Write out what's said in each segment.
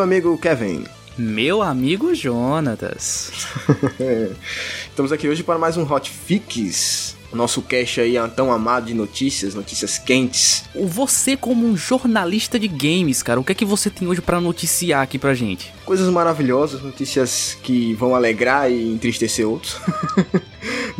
Meu amigo Kevin. Meu amigo Jonatas. Estamos aqui hoje para mais um Hot Fix. Nosso cast aí tão amado de notícias, notícias quentes. Você como um jornalista de games, cara, o que é que você tem hoje para noticiar aqui pra gente? Coisas maravilhosas, notícias que vão alegrar e entristecer outros.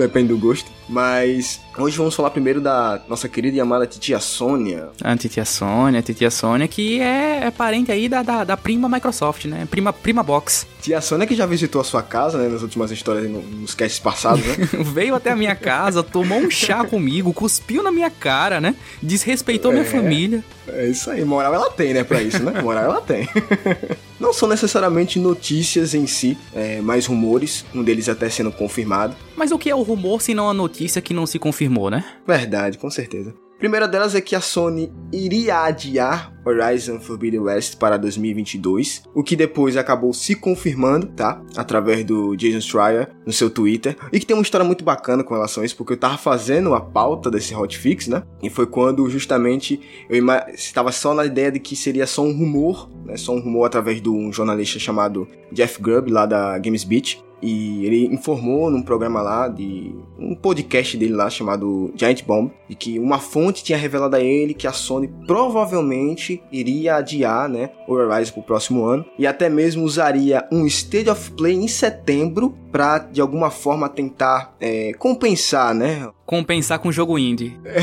Depende do gosto. Mas hoje vamos falar primeiro da nossa querida e amada titia Sônia. A titia Sônia, a titia Sônia, que é, é parente aí da, da, da, prima Microsoft, né? Prima, prima Box. Tia Sônia que já visitou a sua casa, né? Nas últimas histórias, nos casts passados, né? Veio até a minha casa, tomou um chá comigo, cuspiu na minha cara, né? Desrespeitou é, minha família. É isso aí, moral ela tem, né? Pra isso, né? Moral ela tem. Não são necessariamente notícias em si, é, mas rumores, um deles até sendo confirmado. Mas o que é o rumor se não a notícia que não se confirmou, né? Verdade, com certeza. Primeira delas é que a Sony iria adiar Horizon Forbidden West para 2022, o que depois acabou se confirmando, tá? Através do Jason Schreier no seu Twitter, e que tem uma história muito bacana com relação a isso, porque eu tava fazendo a pauta desse hotfix, né? E foi quando justamente eu estava só na ideia de que seria só um rumor, né? Só um rumor através de um jornalista chamado Jeff Grubb lá da Games Beat, e ele informou num programa lá de um podcast dele lá chamado Giant Bomb de que uma fonte tinha revelado a ele que a Sony provavelmente iria adiar, né, o Horizon pro próximo ano e até mesmo usaria um State of Play em setembro para de alguma forma tentar é, compensar, né, compensar com o jogo indie. é,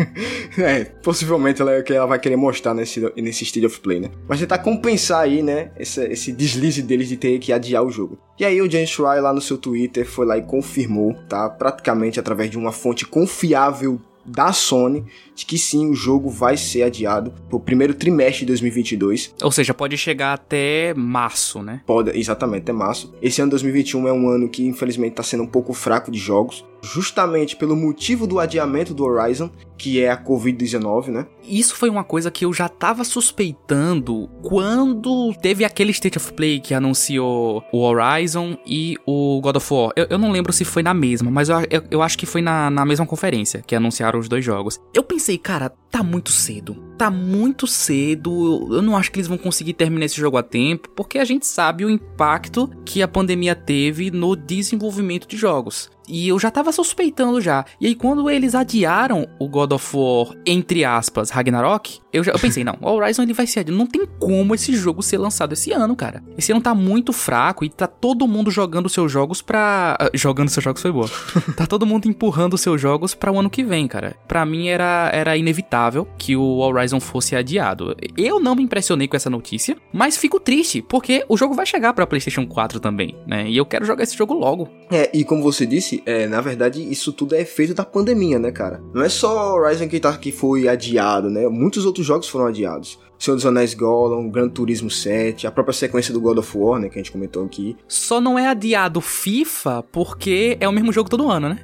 possivelmente ela, é que ela vai querer mostrar nesse, nesse State of Play, né? Mas tentar compensar aí, né, esse, esse deslize deles de ter que adiar o jogo. E aí o James Schreier lá no seu Twitter foi lá e confirmou, tá? Praticamente através de uma fonte confiável da Sony de que sim, o jogo vai ser adiado pro primeiro trimestre de 2022. Ou seja, pode chegar até março, né? Pode, exatamente, até março. Esse ano 2021 é um ano que infelizmente tá sendo um pouco fraco de jogos, justamente pelo motivo do adiamento do Horizon, que é a Covid-19, né? Isso foi uma coisa que eu já tava suspeitando quando teve aquele State of Play que anunciou o Horizon e o God of War. Eu, eu não lembro se foi na mesma, mas eu, eu, eu acho que foi na, na mesma conferência que anunciaram os dois jogos. Eu pensei cara, tá muito cedo. Tá muito cedo. Eu não acho que eles vão conseguir terminar esse jogo a tempo, porque a gente sabe o impacto que a pandemia teve no desenvolvimento de jogos. E eu já tava suspeitando já. E aí, quando eles adiaram o God of War, entre aspas, Ragnarok, eu, já, eu pensei, não, o Horizon ele vai ser adiado. Não tem como esse jogo ser lançado esse ano, cara. Esse ano tá muito fraco e tá todo mundo jogando seus jogos pra. Uh, jogando seus jogos foi boa. tá todo mundo empurrando seus jogos para o ano que vem, cara. Pra mim era, era inevitável que o Horizon fosse adiado. Eu não me impressionei com essa notícia, mas fico triste, porque o jogo vai chegar pra PlayStation 4 também, né? E eu quero jogar esse jogo logo. É, e como você disse, é, na verdade, isso tudo é efeito da pandemia, né, cara? Não é só Horizon que, tá, que foi adiado, né? Muitos outros jogos foram adiados. Senhor dos Anéis Gollum, Gran Turismo 7, a própria sequência do God of War, né, que a gente comentou aqui. Só não é adiado FIFA porque é o mesmo jogo todo ano, né?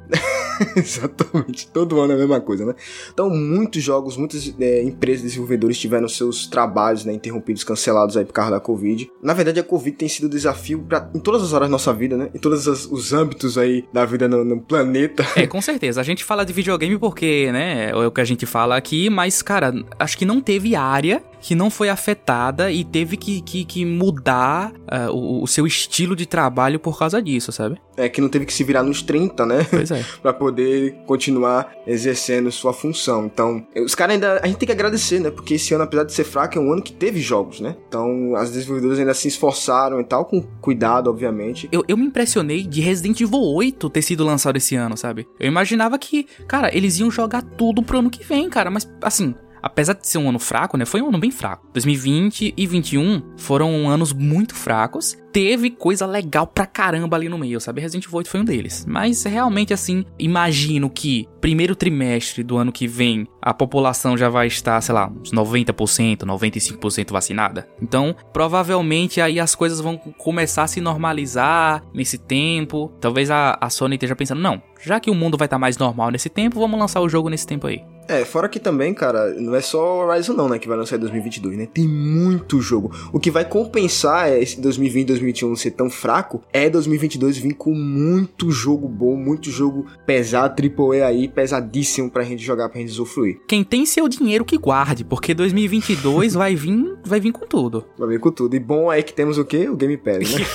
Exatamente, todo ano é a mesma coisa, né? Então, muitos jogos, muitas é, empresas desenvolvedores tiveram seus trabalhos né, interrompidos, cancelados aí por causa da Covid. Na verdade, a Covid tem sido um desafio pra, em todas as horas da nossa vida, né? Em todos os âmbitos aí da vida no, no, planeta. É, com certeza. A gente fala de videogame porque, né, é o que a gente fala aqui, mas, cara, acho que não teve área que não foi afetada e teve que, que, que mudar uh, o, o, seu estilo de trabalho por causa disso, sabe? É, que não teve que se virar nos 30, né? Pois é. pra poder continuar exercendo sua função. Então, os caras ainda. A gente tem que agradecer, né? Porque esse ano, apesar de ser fraco, é um ano que teve jogos, né? Então, as desenvolvedoras ainda se esforçaram e tal, com cuidado, obviamente. Eu, eu me impressionei de Resident Evil 8 ter sido lançado esse ano, sabe? Eu imaginava que, cara, eles iam jogar tudo pro ano que vem, cara, mas assim apesar de ser um ano fraco, né? Foi um ano bem fraco. 2020 e 2021 foram anos muito fracos. Teve coisa legal pra caramba ali no meio, sabe? Resident Evil 8 foi um deles. Mas realmente, assim, imagino que primeiro trimestre do ano que vem a população já vai estar, sei lá, uns 90%, 95% vacinada. Então, provavelmente aí as coisas vão começar a se normalizar nesse tempo. Talvez a, a Sony esteja pensando, não, já que o mundo vai estar mais normal nesse tempo, vamos lançar o jogo nesse tempo aí. É, fora que também, cara, não é só Horizon não, né, que vai lançar em 2022, né? Tem muito jogo. O que vai compensar esse 2020 2021 ser tão fraco é 2022 vir com muito jogo bom, muito jogo pesado, AAA aí, pesadíssimo pra gente jogar, pra gente usufruir. Quem tem seu dinheiro que guarde, porque 2022 vai vir, vai vir com tudo. Vai vir com tudo. E bom é que temos o quê? O Game Pass, né?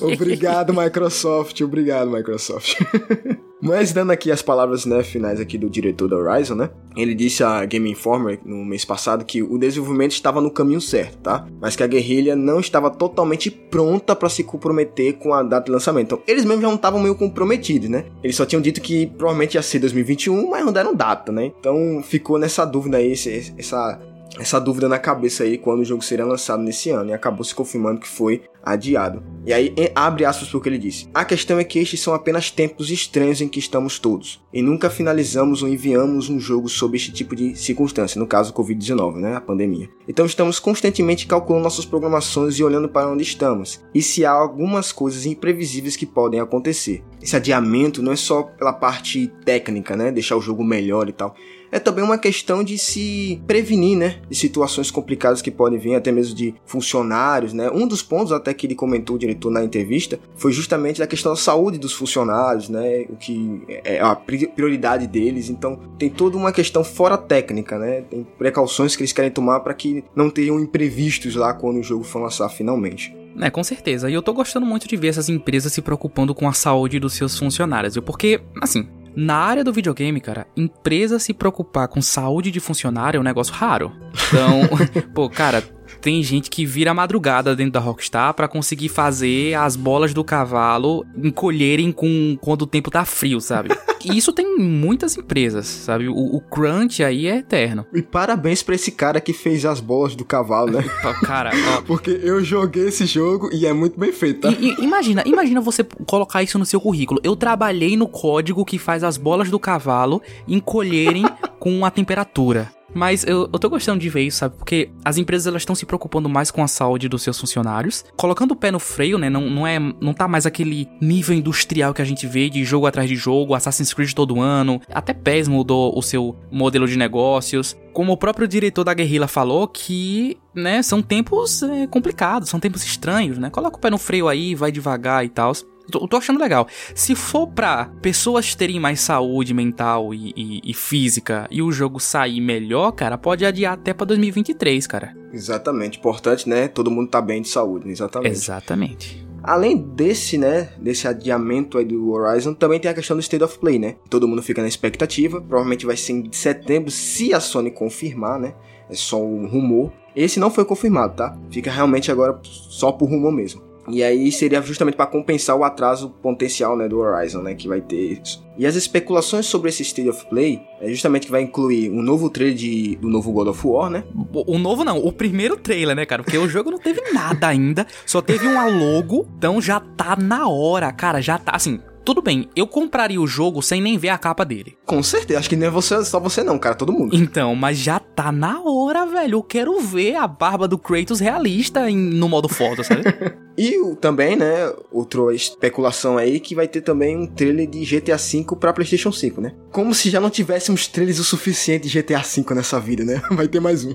obrigado, Microsoft. Obrigado, Microsoft. Mas dando aqui as palavras né, finais aqui do diretor da Horizon, né? Ele disse a Game Informer no mês passado que o desenvolvimento estava no caminho certo, tá? Mas que a guerrilha não estava totalmente pronta para se comprometer com a data de lançamento. Então, eles mesmos já não estavam meio comprometidos, né? Eles só tinham dito que provavelmente ia ser 2021, mas não deram data, né? Então ficou nessa dúvida aí, essa essa dúvida na cabeça aí quando o jogo seria lançado nesse ano e acabou se confirmando que foi adiado. E aí abre aspas porque ele disse: "A questão é que estes são apenas tempos estranhos em que estamos todos e nunca finalizamos ou enviamos um jogo sob este tipo de circunstância, no caso COVID-19, né, a pandemia. Então estamos constantemente calculando nossas programações e olhando para onde estamos e se há algumas coisas imprevisíveis que podem acontecer. Esse adiamento não é só pela parte técnica, né, deixar o jogo melhor e tal, é também uma questão de se prevenir, né, de situações complicadas que podem vir, até mesmo de funcionários, né. Um dos pontos até que ele comentou, o diretor, na entrevista, foi justamente a questão da saúde dos funcionários, né, o que é a prioridade deles. Então, tem toda uma questão fora técnica, né, tem precauções que eles querem tomar para que não tenham imprevistos lá quando o jogo for lançar finalmente. É, com certeza. E eu tô gostando muito de ver essas empresas se preocupando com a saúde dos seus funcionários. Porque, assim, na área do videogame, cara, empresa se preocupar com saúde de funcionário é um negócio raro. Então, pô, cara, tem gente que vira madrugada dentro da Rockstar para conseguir fazer as bolas do cavalo encolherem com quando o tempo tá frio, sabe? E isso tem muitas empresas, sabe? O, o, crunch aí é eterno. E parabéns pra esse cara que fez as bolas do cavalo, né? cara, ó. Porque eu joguei esse jogo e é muito bem feito, tá? I, imagina, imagina você colocar isso no seu currículo. Eu trabalhei no código que faz as bolas do cavalo encolherem com a temperatura. Mas eu, eu tô gostando de ver isso, sabe? Porque as empresas elas estão se preocupando mais com a saúde dos seus funcionários, colocando o pé no freio, né? Não, não é não tá mais aquele nível industrial que a gente vê de jogo atrás de jogo, Assassin's Creed todo ano. Até PES mudou o seu modelo de negócios. Como o próprio diretor da Guerrilla falou, que, né, são tempos é, complicados, são tempos estranhos, né? Coloca o pé no freio aí, vai devagar e tal. Tô, tô, achando legal. Se for pra pessoas terem mais saúde mental e, e, e, física e o jogo sair melhor, cara, pode adiar até pra 2023, cara. Exatamente. Importante, né? Todo mundo tá bem de saúde, né? exatamente. Exatamente. Além desse, né, desse adiamento aí do Horizon, também tem a questão do State of Play, né? Todo mundo fica na expectativa, provavelmente vai ser em setembro, se a Sony confirmar, né? É só um rumor. Esse não foi confirmado, tá? Fica realmente agora só por rumor mesmo. E aí seria justamente para compensar o atraso potencial né, do Horizon, né, que vai ter isso. E as especulações sobre esse State of Play é justamente que vai incluir um novo trailer de, do novo God of War, né? O, o, novo não, o primeiro trailer, né, cara? Porque o jogo não teve nada ainda, só teve um logo, então já tá na hora, cara, já tá assim. Tudo bem, eu compraria o jogo sem nem ver a capa dele. Com certeza, acho que nem é você, só você não, cara, todo mundo. Então, mas já tá na hora, velho. Eu quero ver a barba do Kratos realista em, no modo foto, sabe? e também, né, outra especulação aí que vai ter também um trailer de GTA V pra PlayStation 5, né? Como se já não tivéssemos trailers o suficiente de GTA V nessa vida, né? Vai ter mais um.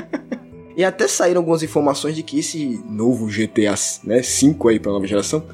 e até saíram algumas informações de que esse novo GTA né, 5 aí pra nova geração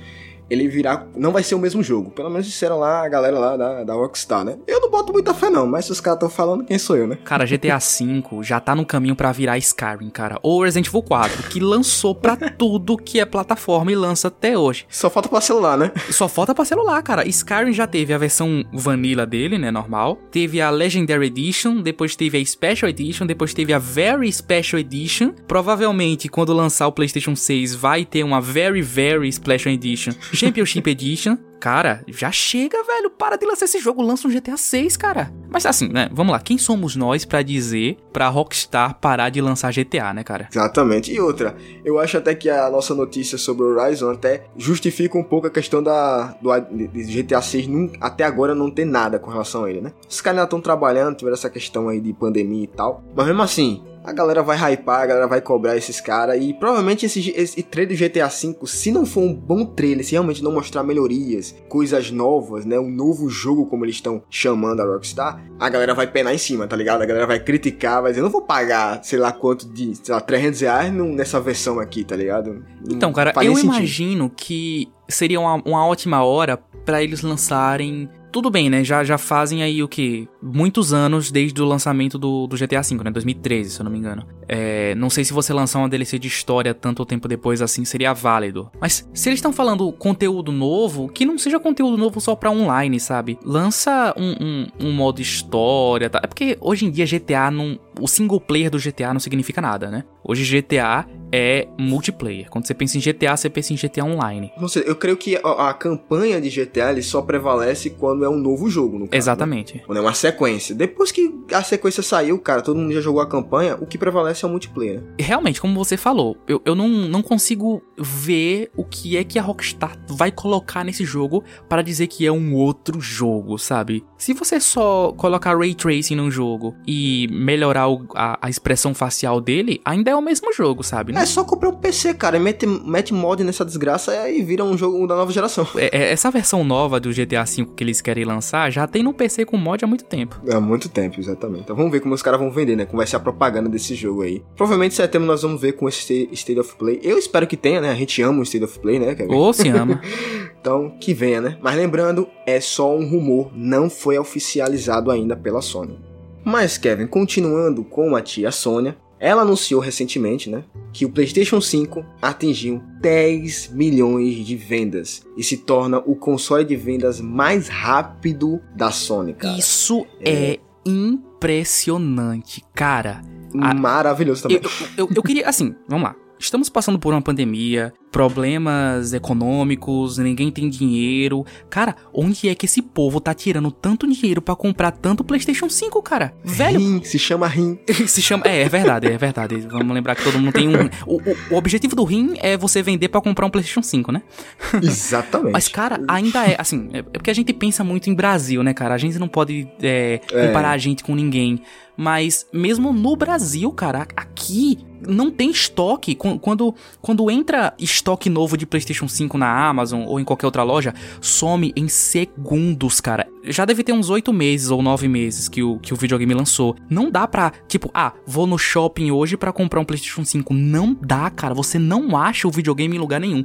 ele virar. Não vai ser o mesmo jogo. Pelo menos disseram lá a galera lá da, da Rockstar, né? Eu não boto muita fé, não, mas se os caras estão falando, quem sou eu, né? Cara, GTA V já tá no caminho para virar Skyrim, cara. Ou Resident Evil 4, que lançou pra tudo que é plataforma e lança até hoje. Só falta pra celular, né? Só falta pra celular, cara. Skyrim já teve a versão vanilla dele, né? Normal. Teve a Legendary Edition, depois teve a Special Edition, depois teve a Very Special Edition. Provavelmente, quando lançar o PlayStation 6, vai ter uma Very, Very Special Edition Championship Edition. Cara, já chega, velho. Para de lançar esse jogo, lança um GTA 6, cara. Mas assim, né? Vamos lá. Quem somos nós para dizer pra Rockstar parar de lançar GTA, né, cara? Exatamente. E outra, eu acho até que a nossa notícia sobre o Horizon até justifica um pouco a questão da do de GTA 6 não, até agora não ter nada com relação a ele, né? Os caras ainda estão trabalhando, tiveram essa questão aí de pandemia e tal. Mas mesmo assim, a galera vai hypar, a galera vai cobrar esses caras. E provavelmente esse, esse trailer do GTA V, se não for um bom trailer, se realmente não mostrar melhorias, coisas novas, né? Um novo jogo, como eles estão chamando a Rockstar, a galera vai penar em cima, tá ligado? A galera vai criticar, vai dizer, eu não vou pagar, sei lá quanto de, sei lá, 300 reais nessa versão aqui, tá ligado? Então, cara, eu imagino que seria uma, uma ótima hora para eles lançarem tudo bem, né? Já, já fazem aí o que? Muitos anos desde o lançamento do, do GTA V, né? 2013, se eu não me engano. É, não sei se você lançar uma DLC de história tanto tempo depois assim seria válido. Mas se eles estão falando conteúdo novo, que não seja conteúdo novo só pra online, sabe? Lança um, um, um modo história, tá? É porque hoje em dia GTA não. O single player do GTA não significa nada, né? Hoje GTA é multiplayer. Quando você pensa em GTA, você pensa em GTA Online. Não sei, eu creio que a, a campanha de GTA ele só prevalece quando é um novo jogo, no caso, né? Exatamente. Né? Quando é uma sequência. Depois que a sequência saiu, cara, todo mundo já jogou a campanha, o que prevalece é o multiplayer. Realmente, como você falou, eu, eu não, não consigo ver o que é que a Rockstar vai colocar nesse jogo para dizer que é um outro jogo, sabe? Se você só colocar Ray Tracing no jogo e melhorar o, a, a expressão facial dele, ainda é o mesmo jogo, sabe? É só comprar um PC, cara, e mete, mete mod nessa desgraça e vira um jogo da nova geração. É, é, essa versão nova do GTA V que eles querem lançar já tem no PC com mod há muito tempo. Há muito tempo, exatamente. Então vamos ver como os caras vão vender, né? Como vai ser a propaganda desse jogo aí. Provavelmente em setembro nós vamos ver com esse State of Play. Eu espero que tenha, né? A gente ama o State of Play, né, Kevin? Ou se ama. então, que venha, né? Mas lembrando, é só um rumor, não foi oficializado ainda pela Sony. Mas, Kevin, continuando com a tia Sônia, ela anunciou recentemente, né, que o PlayStation 5 atingiu 10 milhões de vendas e se torna o console de vendas mais rápido da Sony, cara. Isso é, é impressionante, cara. Maravilhoso também. Eu, eu, eu queria, assim, vamos lá. Estamos passando por uma pandemia, problemas econômicos, ninguém tem dinheiro. Cara, onde é que esse povo tá tirando tanto dinheiro para comprar tanto PlayStation 5, cara? Velho. Rim, se chama rim. se chama. É, é verdade, é verdade. Vamos lembrar que todo mundo tem um. O, o, o objetivo do rim é você vender para comprar um PlayStation 5, né? Exatamente. Mas, cara, ainda é. Assim, é porque a gente pensa muito em Brasil, né, cara? A gente não pode é, comparar é. a gente com ninguém. Mas mesmo no Brasil, cara, aqui não tem estoque. Quando, quando entra estoque novo de PlayStation 5 na Amazon ou em qualquer outra loja, some em segundos, cara. Já deve ter uns 8 meses ou 9 meses que o, que o videogame lançou. Não dá pra, tipo, ah, vou no shopping hoje para comprar um PlayStation 5. Não dá, cara. Você não acha o videogame em lugar nenhum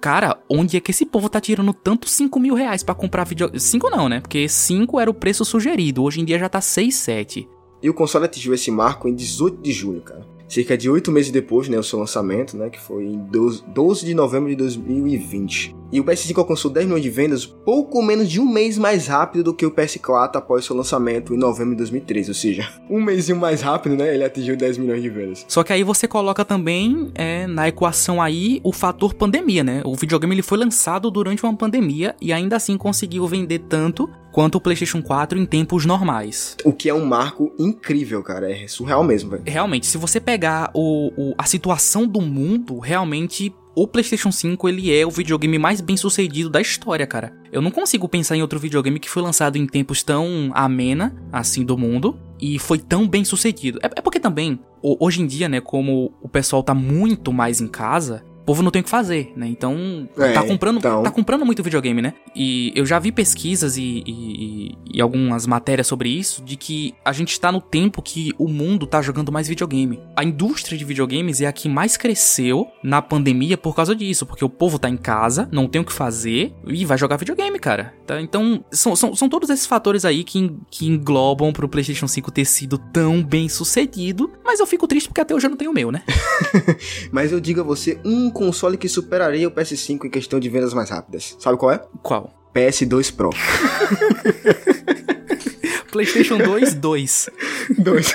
cara, onde é que esse povo tá tirando tanto 5 mil reais pra comprar videogame? 5 não, né? Porque 5 era o preço sugerido, hoje em dia já tá 6, 7. E o console atingiu esse marco em 18 de julho, cara. Cerca de oito meses depois, né, o seu lançamento, né, que foi em 12 de novembro de 2020. E o PS5 alcançou 10 milhões de vendas pouco menos de um mês mais rápido do que o PS4 após seu lançamento em novembro de 2013. Ou seja, um mêsinho mais rápido, né? Ele atingiu 10 milhões de vendas. Só que aí você coloca também é, na equação aí o fator pandemia, né? O videogame ele foi lançado durante uma pandemia e ainda assim conseguiu vender tanto quanto o PlayStation 4 em tempos normais. O que é um marco incrível, cara. É surreal mesmo, velho. Realmente, se você pegar o, o, a situação do mundo, realmente o PlayStation 5 ele é o videogame mais bem sucedido da história, cara. Eu não consigo pensar em outro videogame que foi lançado em tempos tão amena assim do mundo e foi tão bem sucedido. É, é porque também hoje em dia, né, como o pessoal tá muito mais em casa, o povo não tem o que fazer, né? Então, é, tá comprando então... tá comprando muito videogame, né? E eu já vi pesquisas e, e, e, algumas matérias sobre isso, de que a gente tá no tempo que o mundo tá jogando mais videogame. A indústria de videogames é a que mais cresceu na pandemia por causa disso, porque o povo tá em casa, não tem o que fazer e vai jogar videogame, cara. Tá? Então, são, são, são todos esses fatores aí que, que englobam pro PlayStation 5 ter sido tão bem sucedido, mas eu fico triste porque até hoje eu não tenho o meu, né? mas eu digo a você, um console que superaria o PS5 em questão de vendas mais rápidas. Sabe qual é? Qual? PS2 Pro. PlayStation 2, 2. 2.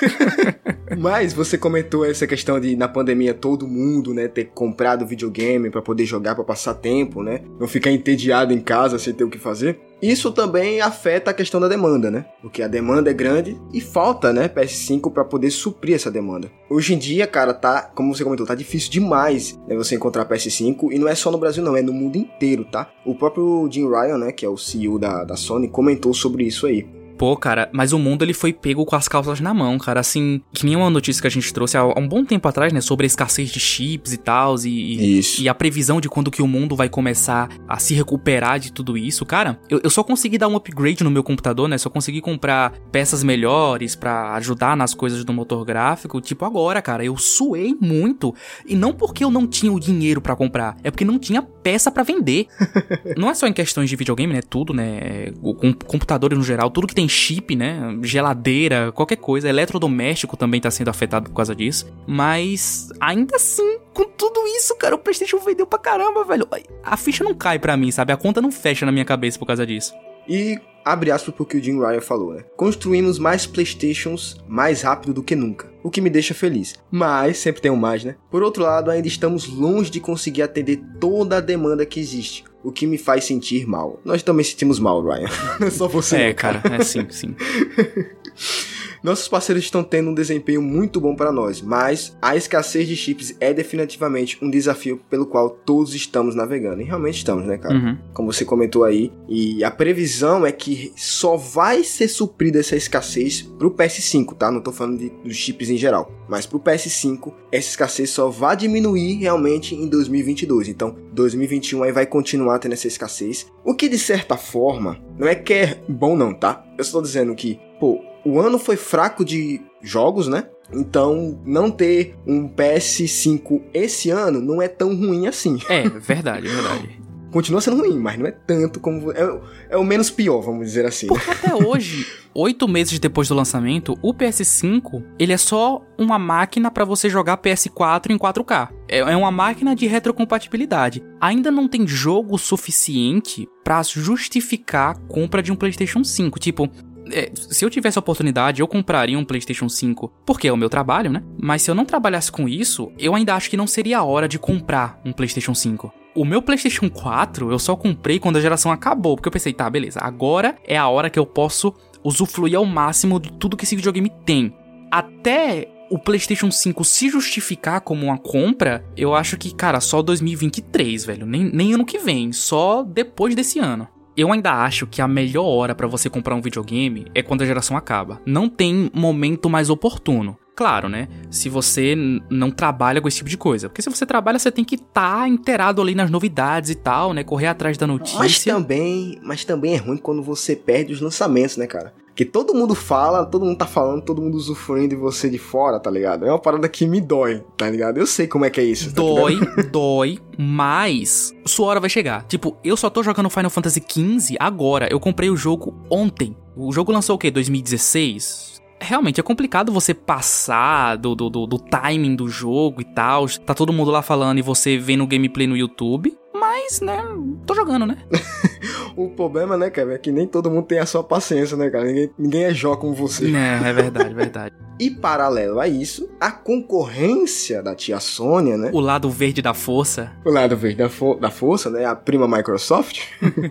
Mas você comentou essa questão de na pandemia todo mundo, né, ter comprado videogame para poder jogar, para passar tempo, né? Não ficar entediado em casa sem ter o que fazer. Isso também afeta a questão da demanda, né? Porque a demanda é grande e falta, né, PS5 para poder suprir essa demanda. Hoje em dia, cara, tá, como você comentou, tá difícil demais né, você encontrar PS5 e não é só no Brasil não, é no mundo inteiro, tá? O próprio Jim Ryan, né, que é o CEO da, da Sony, comentou sobre isso aí. Pô, cara, mas o mundo ele foi pego com as calças na mão, cara. Assim, que nem uma notícia que a gente trouxe há um bom tempo atrás, né? Sobre a escassez de chips e tal. E, e a previsão de quando que o mundo vai começar a se recuperar de tudo isso. Cara, eu, eu só consegui dar um upgrade no meu computador, né? Só consegui comprar peças melhores para ajudar nas coisas do motor gráfico. Tipo, agora, cara, eu suei muito. E não porque eu não tinha o dinheiro para comprar, é porque não tinha peça para vender. não é só em questões de videogame, né? Tudo, né? Com computadores no geral, tudo que tem chip, né? Geladeira, qualquer coisa. Eletrodoméstico também tá sendo afetado por causa disso. Mas ainda assim, com tudo isso, cara, o PlayStation vendeu pra caramba, velho. A ficha não cai pra mim, sabe? A conta não fecha na minha cabeça por causa disso. E abre aspas porque o Jim Ryan falou, né? Construímos mais Playstations mais rápido do que nunca, o que me deixa feliz. Mas, sempre tem um mais, né? Por outro lado, ainda estamos longe de conseguir atender toda a demanda que existe, o que me faz sentir mal. Nós também sentimos mal, Ryan. Não é só você. É, cara, é sim, sim. Nossos parceiros estão tendo um desempenho muito bom para nós, mas a escassez de chips é definitivamente um desafio pelo qual todos estamos navegando. E realmente estamos, né, cara? Uhum. Como você comentou aí. E a previsão é que só vai ser suprida essa escassez pro PS5, tá? Não tô falando de, dos chips em geral. Mas pro PS5, essa escassez só vai diminuir realmente em 2022. Então, 2021 aí vai continuar tendo essa escassez. O que de certa forma, não é que é bom não, tá? Eu estou dizendo que, pô, o ano foi fraco de jogos, né? Então, não ter um PS5 esse ano não é tão ruim assim. É, verdade, verdade. Continua sendo ruim, mas não é tanto como. É, é o menos pior, vamos dizer assim. Porque até hoje, oito meses depois do lançamento, o PS5 ele é só uma máquina para você jogar PS4 em 4K. É, é uma máquina de retrocompatibilidade. Ainda não tem jogo suficiente para justificar a compra de um PlayStation 5. Tipo, é, se eu tivesse a oportunidade, eu compraria um PlayStation 5, porque é o meu trabalho, né? Mas se eu não trabalhasse com isso, eu ainda acho que não seria a hora de comprar um PlayStation 5. O meu PlayStation 4 eu só comprei quando a geração acabou, porque eu pensei, tá, beleza, agora é a hora que eu posso usufruir ao máximo de tudo que esse videogame tem. Até o PlayStation 5 se justificar como uma compra, eu acho que, cara, só 2023, velho. Nem, nem ano que vem, só depois desse ano. Eu ainda acho que a melhor hora para você comprar um videogame é quando a geração acaba. Não tem momento mais oportuno. Claro, né? Se você não trabalha com esse tipo de coisa. Porque se você trabalha, você tem que estar tá inteirado ali nas novidades e tal, né? Correr atrás da notícia. Mas também, mas também é ruim quando você perde os lançamentos, né, cara? Que todo mundo fala, todo mundo tá falando, todo mundo usufruindo de você de fora, tá ligado? É uma parada que me dói, tá ligado? Eu sei como é que é isso. Tá dói, dói, mas sua hora vai chegar. Tipo, eu só tô jogando Final Fantasy XV agora. Eu comprei o jogo ontem. O jogo lançou o quê? 2016? realmente é complicado você passar do, do, do, do, timing do jogo e tal. Tá todo mundo lá falando e você vendo o gameplay no YouTube. Mas, né, tô jogando, né? o problema, né, cara, é que nem todo mundo tem a sua paciência, né, cara? Ninguém, ninguém é Jó como você. É, é verdade, verdade. e paralelo a isso, a concorrência da tia Sônia, né? O lado verde da força. O lado verde da, fo da força, né? A prima Microsoft.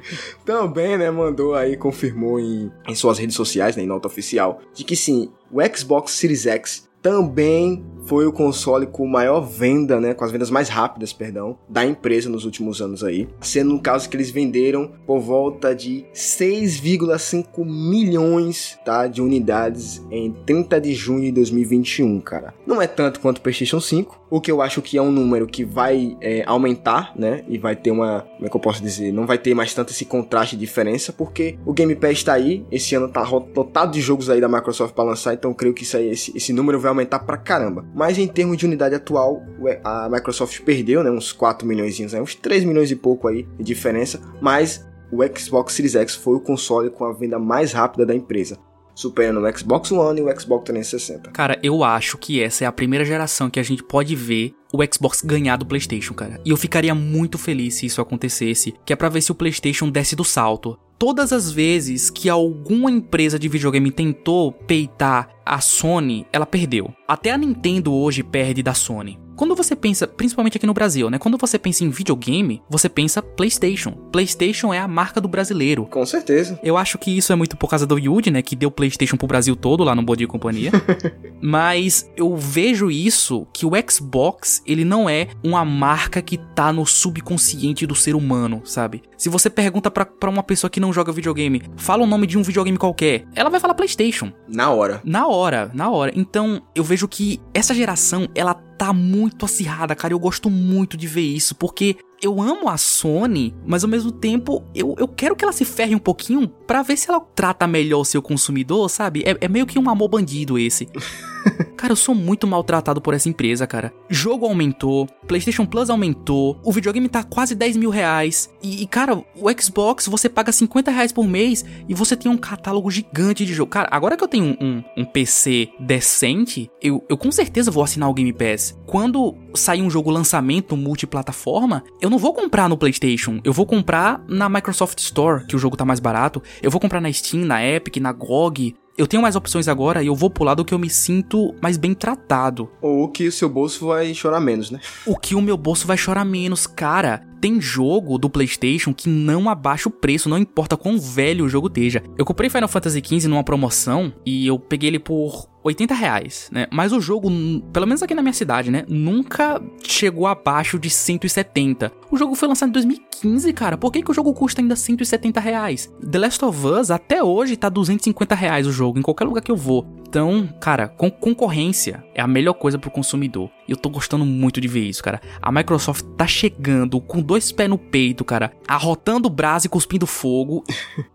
também, né, mandou aí, confirmou em, em suas redes sociais, né, em nota oficial, de que sim, o Xbox Series X também foi o console com maior venda, né, com as vendas mais rápidas, perdão, da empresa nos últimos anos aí, sendo no caso que eles venderam por volta de 6,5 milhões, tá, de unidades em 30 de junho de 2021, cara. Não é tanto quanto o PlayStation 5, o que eu acho que é um número que vai é, aumentar, né, e vai ter uma, como é que eu posso dizer, não vai ter mais tanto esse contraste de diferença, porque o Game Pass tá aí, esse ano tá lotado de jogos aí da Microsoft para lançar, então creio que isso aí, esse, esse número vai aumentar pra caramba. Mas em termos de unidade atual, a Microsoft perdeu, né, uns 4 milhões, né, uns 3 milhões e pouco aí de diferença, mas o Xbox Series X foi o console com a venda mais rápida da empresa, superando o Xbox One e o Xbox 360. Cara, eu acho que essa é a primeira geração que a gente pode ver o Xbox ganhar do PlayStation, cara. E eu ficaria muito feliz se isso acontecesse, que é para ver se o PlayStation desce do salto. Todas as vezes que alguma empresa de videogame tentou peitar a Sony, ela perdeu. Até a Nintendo hoje perde da Sony. Quando você pensa, principalmente aqui no Brasil, né? Quando você pensa em videogame, você pensa PlayStation. PlayStation é a marca do brasileiro. Com certeza. Eu acho que isso é muito por causa do Yuji, né? Que deu PlayStation pro Brasil todo lá no Body Companhia. Mas eu vejo isso que o Xbox, ele não é uma marca que tá no subconsciente do ser humano, sabe? Se você pergunta para uma pessoa que não joga videogame, fala o nome de um videogame qualquer, ela vai falar PlayStation. Na hora. Na hora, na hora. Então, eu vejo que essa geração, ela tá muito acirrada, cara. Eu gosto muito de ver isso, porque eu amo a Sony, mas ao mesmo tempo eu, eu quero que ela se ferre um pouquinho para ver se ela trata melhor o seu consumidor, sabe? É, é meio que um amor bandido esse. cara, eu sou muito maltratado por essa empresa, cara. Jogo aumentou, PlayStation Plus aumentou, o videogame tá quase 10 mil reais. E, e, cara, o Xbox você paga 50 reais por mês e você tem um catálogo gigante de jogo. Cara, agora que eu tenho um, um, um PC decente, eu, eu com certeza vou assinar o Game Pass. Quando sair um jogo lançamento multiplataforma, eu não vou comprar no PlayStation, eu vou comprar na Microsoft Store, que o jogo tá mais barato. Eu vou comprar na Steam, na Epic, na GOG, eu tenho mais opções agora e eu vou pular do que eu me sinto mais bem tratado. Ou que o seu bolso vai chorar menos, né? O que o meu bolso vai chorar menos, cara. Tem jogo do PlayStation que não abaixa o preço, não importa quão velho o jogo esteja. Eu comprei Final Fantasy XV numa promoção e eu peguei ele por 80 reais, né? Mas o jogo, pelo menos aqui na minha cidade, né? Nunca chegou abaixo de 170. O jogo foi lançado em 2015, cara. Por que, que o jogo custa ainda 170 reais? The Last of Us, até hoje, tá 250 reais o jogo, em qualquer lugar que eu vou. Então, cara, concorrência é a melhor coisa pro consumidor. E eu tô gostando muito de ver isso, cara. A Microsoft tá chegando com dois pés no peito, cara, arrotando o braço e cuspindo fogo.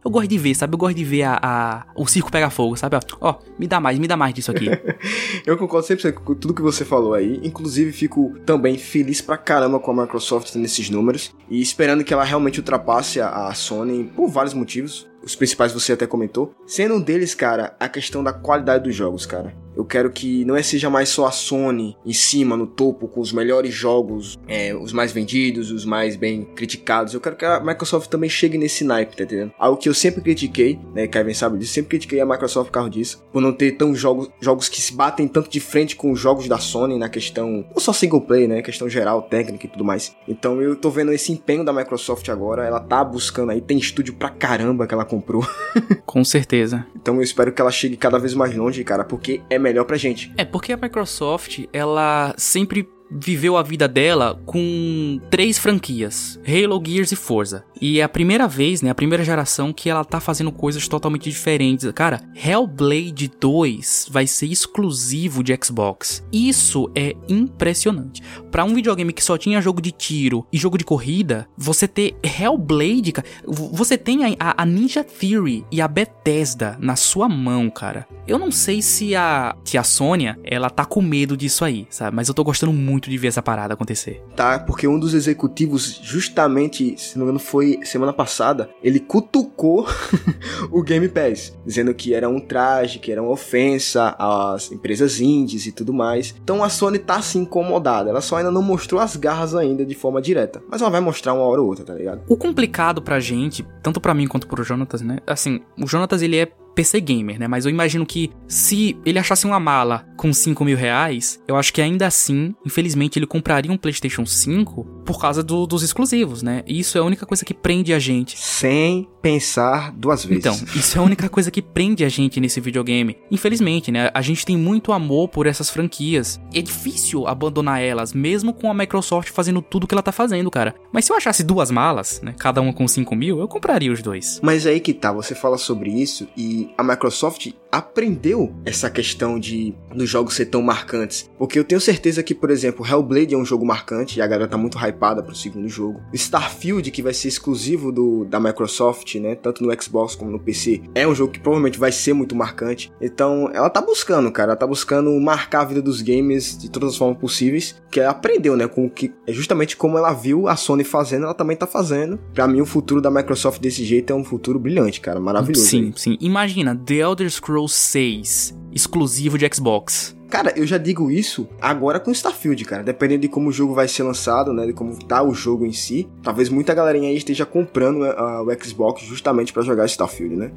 Eu gosto de ver, sabe? Eu gosto de ver a, a o circo pegar fogo, sabe? Ó, me dá mais, me dá mais disso aqui. eu concordo sempre com tudo que você falou aí. Inclusive, fico também feliz pra caramba com a Microsoft nesses números. E esperando que ela realmente ultrapasse a, a Sony por vários motivos os principais você até comentou. Sendo um deles, cara, a questão da qualidade dos jogos, cara. Eu quero que não é seja mais só a Sony em cima, no topo, com os melhores jogos, é, os mais vendidos, os mais bem criticados. Eu quero que a Microsoft também chegue nesse naipe, tá entendendo? Algo que eu sempre critiquei, né? Kevin sabe disso, sempre critiquei a Microsoft por causa disso, por não ter tão jogos, jogos que se batem tanto de frente com os jogos da Sony na questão, não só single play, né? Questão geral, técnica e tudo mais. Então eu tô vendo esse empenho da Microsoft agora, ela tá buscando aí, tem estúdio pra caramba que ela comprou. com certeza. Então eu espero que ela chegue cada vez mais longe, cara, porque é melhor pra gente. É, porque a Microsoft, ela sempre viveu a vida dela com três franquias: Halo, Gears e Forza. E é a primeira vez, né, a primeira geração que ela tá fazendo coisas totalmente diferentes. Cara, Hellblade 2 vai ser exclusivo de Xbox. Isso é impressionante. Para um videogame que só tinha jogo de tiro e jogo de corrida, você ter Hellblade, você tem a, a Ninja Theory e a Bethesda na sua mão, cara. Eu não sei se a, se a Sônia, ela tá com medo disso aí, sabe? Mas eu tô gostando muito muito de ver essa parada acontecer. Tá, porque um dos executivos, justamente, se não me engano, foi semana passada, ele cutucou o Game Pass, dizendo que era um traje, que era uma ofensa às empresas indies e tudo mais. Então a Sony tá assim incomodada, ela só ainda não mostrou as garras ainda de forma direta, mas ela vai mostrar uma hora ou outra, tá ligado? O complicado pra gente, tanto para mim quanto pro Jonatas, né? Assim, o Jonatas ele é PC gamer, né? Mas eu imagino que se ele achasse uma mala com 5 mil reais, eu acho que ainda assim, infelizmente, ele compraria um PlayStation 5 por causa do, dos exclusivos, né? E isso é a única coisa que prende a gente. Sem pensar duas vezes. Então, isso é a única coisa que prende a gente nesse videogame. Infelizmente, né? A gente tem muito amor por essas franquias. É difícil abandonar elas, mesmo com a Microsoft fazendo tudo que ela tá fazendo, cara. Mas se eu achasse duas malas, né? Cada uma com 5 mil, eu compraria os dois. Mas aí que tá, você fala sobre isso e a Microsoft aprendeu essa questão de dos jogos ser tão marcantes. Porque eu tenho certeza que, por exemplo, Hellblade é um jogo marcante e a galera tá muito hypada pro segundo jogo. Starfield, que vai ser exclusivo do, da Microsoft, né? Tanto no Xbox como no PC, é um jogo que provavelmente vai ser muito marcante. Então, ela tá buscando, cara. Ela tá buscando marcar a vida dos games de todas as formas possíveis. Que ela aprendeu, né? Com que é justamente como ela viu a Sony fazendo, ela também tá fazendo. Pra mim, o futuro da Microsoft desse jeito é um futuro brilhante, cara. Maravilhoso. Sim, sim. Imagina, The Elder Scrolls 6, exclusivo de Xbox. Cara, eu já digo isso agora com Starfield, cara. Dependendo de como o jogo vai ser lançado, né? De como tá o jogo em si. Talvez muita galerinha aí esteja comprando uh, o Xbox justamente para jogar Starfield, né?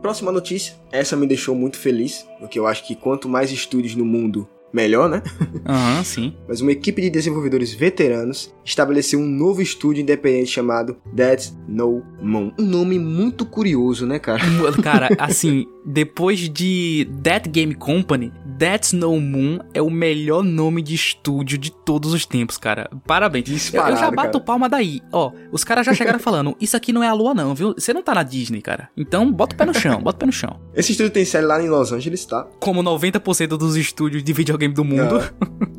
Próxima notícia. Essa me deixou muito feliz, porque eu acho que quanto mais estúdios no mundo melhor, né? Aham, sim. Mas uma equipe de desenvolvedores veteranos estabeleceu um novo estúdio independente chamado Dead No Moon. Um nome muito curioso, né, cara? Cara, assim, depois de That Game Company, That's No Moon é o melhor nome de estúdio de todos os tempos, cara. Parabéns. Disparado, eu, eu já bato cara. palma daí. Ó, os caras já chegaram falando, isso aqui não é a lua não, viu? Você não tá na Disney, cara. Então, bota o pé no chão, bota o pé no chão. Esse estúdio tem sede lá em Los Angeles, tá? Como 90% dos estúdios de videogame do mundo.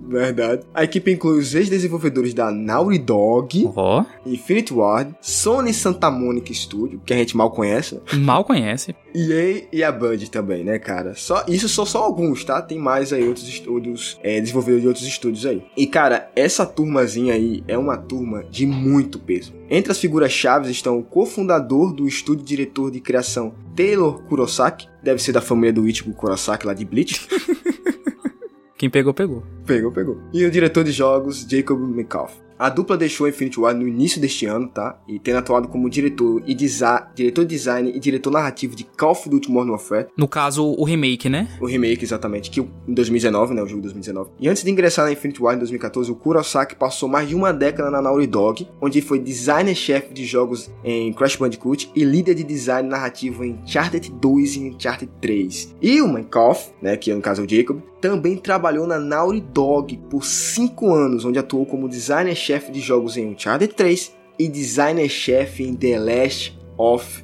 Verdade. A equipe inclui os ex-desenvolvedores da Naughty Dog, Ó, Infinity Ward, Sony Santa Monica Studio, que a gente mal conhece, mal conhece. EA e a Band também, né, cara? Só, isso são só alguns, tá? Tem mais aí outros estúdios, é, desenvolvedores de outros estúdios aí. E, cara, essa turmazinha aí é uma turma de muito peso. Entre as figuras chaves estão o cofundador do estúdio diretor de criação Taylor Kurosaki, deve ser da família do Ichigo Kurosaki lá de Bleach. Quem pegou, pegou. Pegou, pegou. E o diretor de jogos, Jacob McCall. A dupla deixou Infinity Ward no início deste ano, tá? E tendo atuado como diretor e diretor de design e diretor narrativo de Call of Duty Modern Warfare, No caso, o remake, né? o remake exatamente, que em 2019, né, o jogo de 2019. E antes de ingressar na Infinity Ward em 2014, o Kurosaki passou mais de uma década na Naughty Dog, onde foi designer-chefe de jogos em Crash Bandicoot e líder de design narrativo em Uncharted 2 e Uncharted 3. E o Minecraft, né, que no caso é o Jacob, também trabalhou na Naughty Dog por 5 anos, onde atuou como designer-chefe de jogos em Uncharted 3 e designer-chefe em The Last of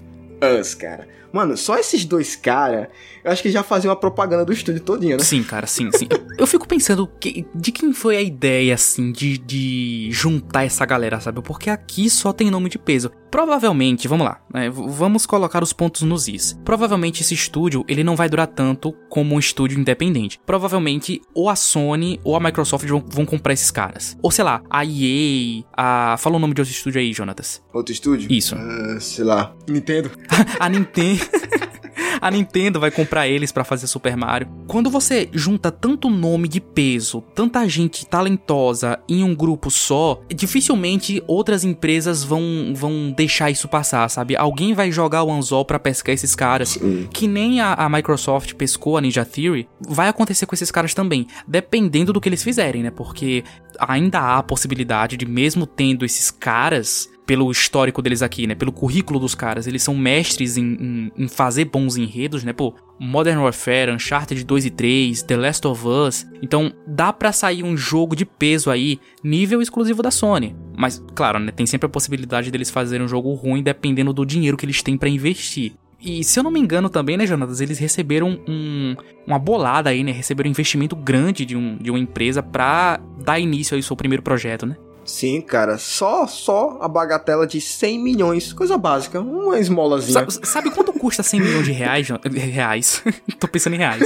Us, cara. Mano, só esses dois caras, eu acho que já faziam a propaganda do estúdio todinho, né? Sim, cara, sim, sim. Eu fico pensando que- de quem foi a ideia, assim, de, de juntar essa galera, sabe? Porque aqui só tem nome de peso. Provavelmente, vamos lá, né? Vamos colocar os pontos nos is. Provavelmente esse estúdio, ele não vai durar tanto como um estúdio independente. Provavelmente, ou a Sony ou a Microsoft vão, vão comprar esses caras. Ou sei lá, a EA, a... Fala o nome de outro estúdio aí, Jonatas. Outro estúdio? Isso. Ah, sei lá. Nintendo? a Nintendo. A Nintendo vai comprar eles pra fazer Super Mario. Quando você junta tanto nome de peso, tanta gente talentosa em um grupo só, dificilmente outras empresas vão, vão deixar isso passar, sabe? Alguém vai jogar o anzol pra pescar esses caras. Que nem a, a Microsoft pescou a Ninja Theory, vai acontecer com esses caras também, dependendo do que eles fizerem, né? Porque ainda há a possibilidade de, mesmo tendo esses caras, pelo histórico deles aqui, né? Pelo currículo dos caras, eles são mestres em, em- em fazer bons enredos, né? Pô, Modern Warfare, Uncharted 2 e 3, The Last of Us. Então, dá pra sair um jogo de peso aí, nível exclusivo da Sony. Mas, claro, né? Tem sempre a possibilidade deles fazerem um jogo ruim, dependendo do dinheiro que eles têm pra investir. E se eu não me engano também, né, Jonatas, eles receberam um, uma bolada aí, né? Receberam um investimento grande de, um, de uma empresa pra dar início aí ao seu primeiro projeto, né? Sim, cara. Só, só a bagatela de 100 milhões. Coisa básica. Uma esmolazinha. Sa- Sabe, quanto custa 100 milhões de reais? Jon- Reais. Tô pensando em reais.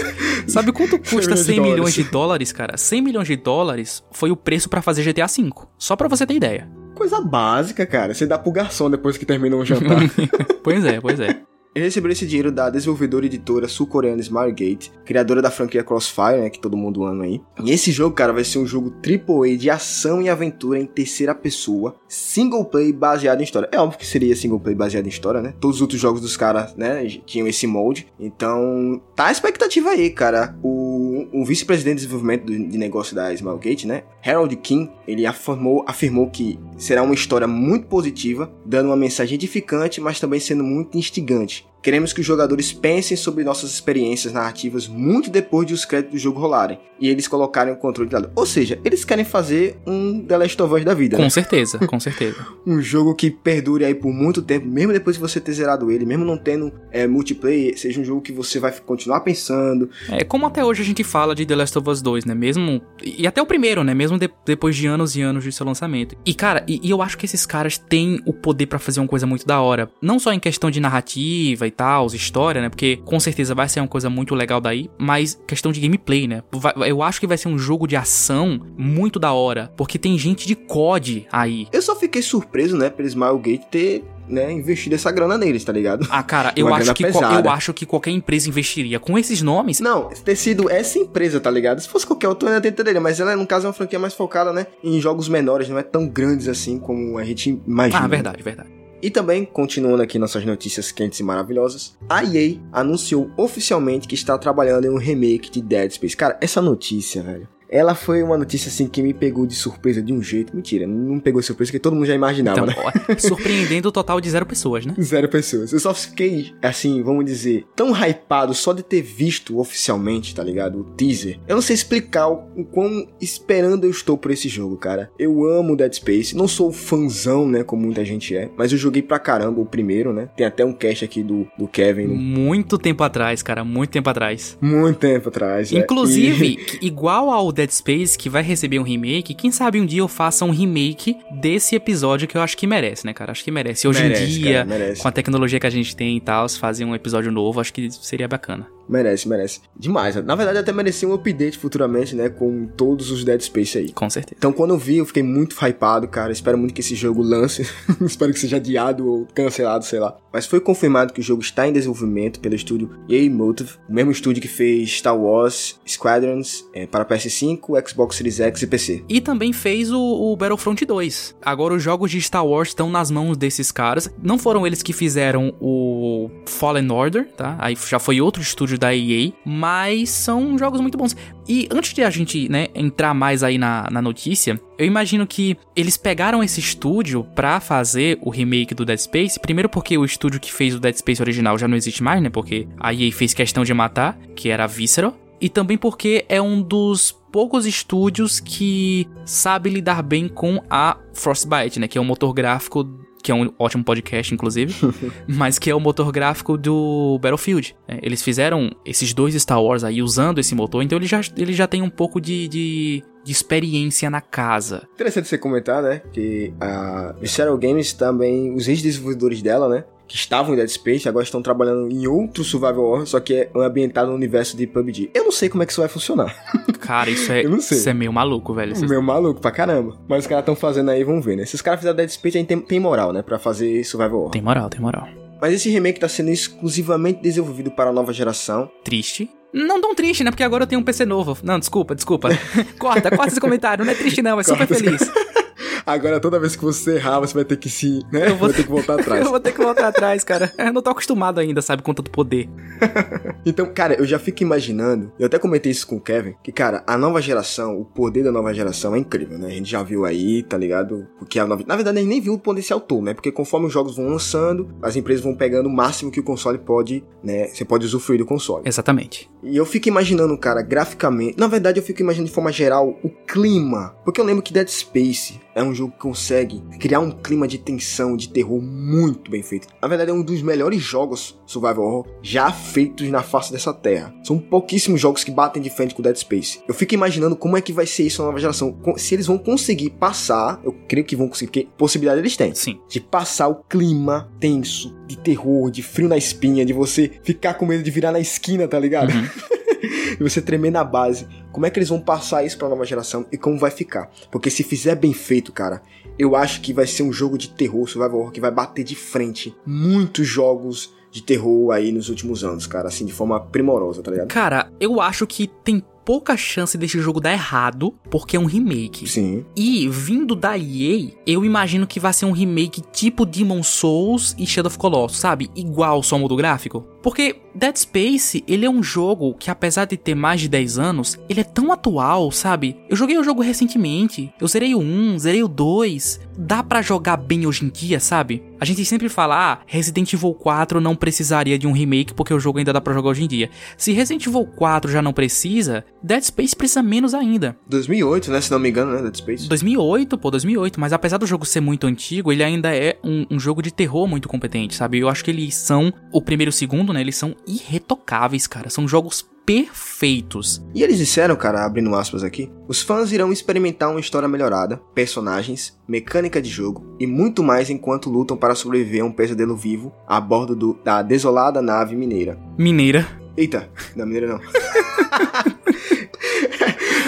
Sabe quanto custa 100 100 milhões de milhões de dólares, cara? 100 milhões de dólares foi o preço pra fazer GTA V. Só pra você ter ideia. Coisa básica, cara. Você dá pro garçom depois que termina um jantar. Pois é, pois é. Ele recebeu esse dinheiro da desenvolvedora e editora sul-coreana Smilegate, criadora da franquia Crossfire, né, que todo mundo ama aí. E esse jogo, cara, vai ser um jogo AAA de ação e aventura em terceira pessoa, single play baseado em história. É óbvio que seria single play baseado em história, né? Todos os outros jogos dos caras, né, tinham esse molde. Então, tá a expectativa aí, cara. O, o vice-presidente de desenvolvimento de negócio da Smilegate, né, Harold King, ele afirmou, afirmou que será uma história muito positiva, dando uma mensagem edificante, mas também sendo muito instigante. Queremos que os jogadores pensem sobre nossas experiências narrativas muito depois de os créditos do jogo rolarem e eles colocarem o controle de lado. Ou seja, eles querem fazer um The Last of Us da vida, né? Com certeza, com certeza. Um jogo que perdure aí por muito tempo, mesmo depois de você ter zerado ele, mesmo não tendo é, multiplayer, seja um jogo que você vai continuar pensando. É como até hoje a gente fala de The Last of Us 2, né? Mesmo. E até o primeiro, né? Mesmo de- depois de anos e anos de seu lançamento. E, cara, e, e eu acho que esses caras têm o poder pra fazer uma coisa muito da hora. Não só em questão de narrativa e tal, história, né? Porque com certeza vai ser uma coisa muito legal daí, mas questão de gameplay, né? Vai- eu acho que vai ser um jogo de ação muito da hora. Porque tem gente de COD aí. Eu só fiquei surpreso, né, pelo Smilegate ter né, investido essa grana neles, tá ligado? Ah, cara, eu acho, que eu acho que qualquer empresa investiria. Com esses nomes, Não, ter sido essa empresa, tá ligado? Se fosse qualquer outra, eu ainda entenderia, mas ela, no caso, é uma franquia mais focada, né, em jogos menores, não é tão grandes assim como a gente imagina. Ah, verdade, verdade. E também, continuando aqui nossas notícias quentes e maravilhosas, a EA anunciou oficialmente que está trabalhando em um remake de Dead Space. Cara, essa notícia, velho, ela foi uma notícia assim que me pegou de surpresa de um jeito. Mentira, não pegou de surpresa porque todo mundo já imaginava, Então, né? ó, surpreendendo o total de zero pessoas, né? Zero pessoas. Eu só fiquei, assim, vamos dizer, tão hypado só de ter visto oficialmente, tá ligado? O teaser. Eu não sei explicar o, quão esperando eu estou por esse jogo, cara. Eu amo Dead Space. Não sou fãzão, né? Como muita gente é. Mas eu joguei pra caramba o primeiro, né? Tem até um cast aqui do, do Kevin. no- Muito tempo atrás, cara, muito tempo atrás. Muito tempo atrás. é. Inclusive, que- igual ao Dead Space, que vai receber um remake, quem sabe um dia eu faça um remake desse episódio que eu acho que merece, né, cara? Acho que merece. Hoje Merece, em dia, cara, com a tecnologia que a gente tem e tal, se fazer um episódio novo, acho que seria bacana. Merece, merece. Demais. Na verdade, até merecia um update futuramente, né? Com todos os Dead Space aí. Com certeza. Então, quando eu vi, eu fiquei muito hypado, cara. Espero muito que esse jogo lance. Espero que seja adiado ou cancelado, sei lá. Mas foi confirmado que o jogo está em desenvolvimento pelo estúdio EA Motive, o mesmo estúdio que fez Star Wars Squadrons é, para PS5, Xbox Series X e PC. E também fez o, o Battlefront 2. Agora os jogos de Star Wars estão nas mãos desses caras. Não foram eles que fizeram o Fallen Order, tá? Aí já foi outro estúdio da EA, mas são jogos muito bons. E antes de a gente, né, entrar mais aí na, na notícia, eu imagino que eles pegaram esse estúdio pra fazer o remake do Dead Space. Primeiro porque o estúdio que fez o Dead Space original já não existe mais, né? Porque a EA fez questão de matar, que era a Visceral. E também porque é um dos poucos estúdios que sabe lidar bem com a Frostbite, né? Que é um motor gráfico, que é um ótimo podcast, inclusive, mas que é o motor gráfico do Battlefield. né? Eles fizeram esses dois Star Wars aí usando esse motor, então ele já, ele já tem um pouco de, de, de experiência na casa. Interessante você comentar, né? Que a Visceral Games também, os ex-desenvolvedores dela, né? Que estavam em Dead Space, agora estão trabalhando em outro Survival Horror, só que é ambientado no universo de PUBG. Eu não sei como é que isso vai funcionar. Cara, isso é, isso é meio maluco, velho. Isso- Meu maluco pra caramba. Mas os caras estão fazendo aí, vamos ver, né? Se os caras fizeram Dead Space, a gente tem, tem moral, né? Pra fazer Survival Horror. Tem moral, tem moral. Mas esse remake tá sendo exclusivamente desenvolvido para a nova geração. Triste. Não tão triste, né? Porque agora eu tenho um PC novo. Não, desculpa, desculpa. corta, corta esse comentário. Não é triste, não. É super Corta esse- feliz. Agora, toda vez que você errar, você vai ter que se. Né? Eu vou- Vai ter que voltar atrás. eu vou ter que voltar atrás, cara. Eu não tô acostumado ainda, sabe? Com tanto poder. Então, cara, eu já fico imaginando, eu até comentei isso com o Kevin, que, cara, a nova geração, o poder da nova geração é incrível, né? A gente já viu aí, tá ligado? Porque a nova... Na verdade, a gente nem viu o potencial todo, né? Porque conforme os jogos vão lançando, as empresas vão pegando o máximo que o console pode, né? Você pode usufruir do console. Exatamente. E eu fico imaginando, cara, graficamente. Na verdade, eu fico imaginando de forma geral o clima. Porque eu lembro que Dead Space é um jogo que consegue criar um clima de tensão, de terror muito bem feito. Na verdade, é um dos melhores jogos survival horror já feitos na face dessa terra. São pouquíssimos jogos que batem de frente com Dead Space. Eu fico imaginando como é que vai ser isso na nova geração. Se eles vão conseguir passar, eu creio que vão conseguir, porque possibilidade eles têm Sim. de passar o clima tenso, de terror, de frio na espinha, de você ficar com medo de virar na esquina, tá ligado? Uhum. e você tremer na base. Como é que eles vão passar isso pra nova geração e como vai ficar? Porque se fizer bem feito, cara, eu acho que vai ser um jogo de terror, survival horror, que vai bater de frente muitos jogos de terror aí nos últimos anos, cara, assim, de forma primorosa, tá ligado? Cara, eu acho que tem pouca chance desse jogo dar errado, porque é um remake. Sim. E vindo da EA, eu imagino que vai ser um remake tipo Demon Souls e Shadow of Colossus, sabe? Igual só muda o gráfico. Porque Dead Space, ele é um jogo que apesar de ter mais de 10 anos, ele é tão atual, sabe? Eu joguei o jogo recentemente, eu zerei o 1, zerei o 2. Dá pra jogar bem hoje em dia, sabe? A gente sempre fala, ah, Resident Evil 4 não precisaria de um remake porque o jogo ainda dá pra jogar hoje em dia. Se Resident Evil 4 já não precisa, Dead Space precisa menos ainda. 2008, né, se não me engano, né, Dead Space. 2008, pô, 2008, mas apesar do jogo ser muito antigo, ele ainda é um, um jogo de terror muito competente, sabe? Eu acho que eles são, o primeiro e o segundo, né, eles são irretocáveis, cara, são jogos perfeitos. E eles disseram, cara, abrindo aspas aqui, os fãs irão experimentar uma história melhorada, personagens, mecânica de jogo e muito mais enquanto lutam para sobreviver a um pesadelo vivo a bordo do- da desolada nave mineira. Mineira. Eita, da mineira não.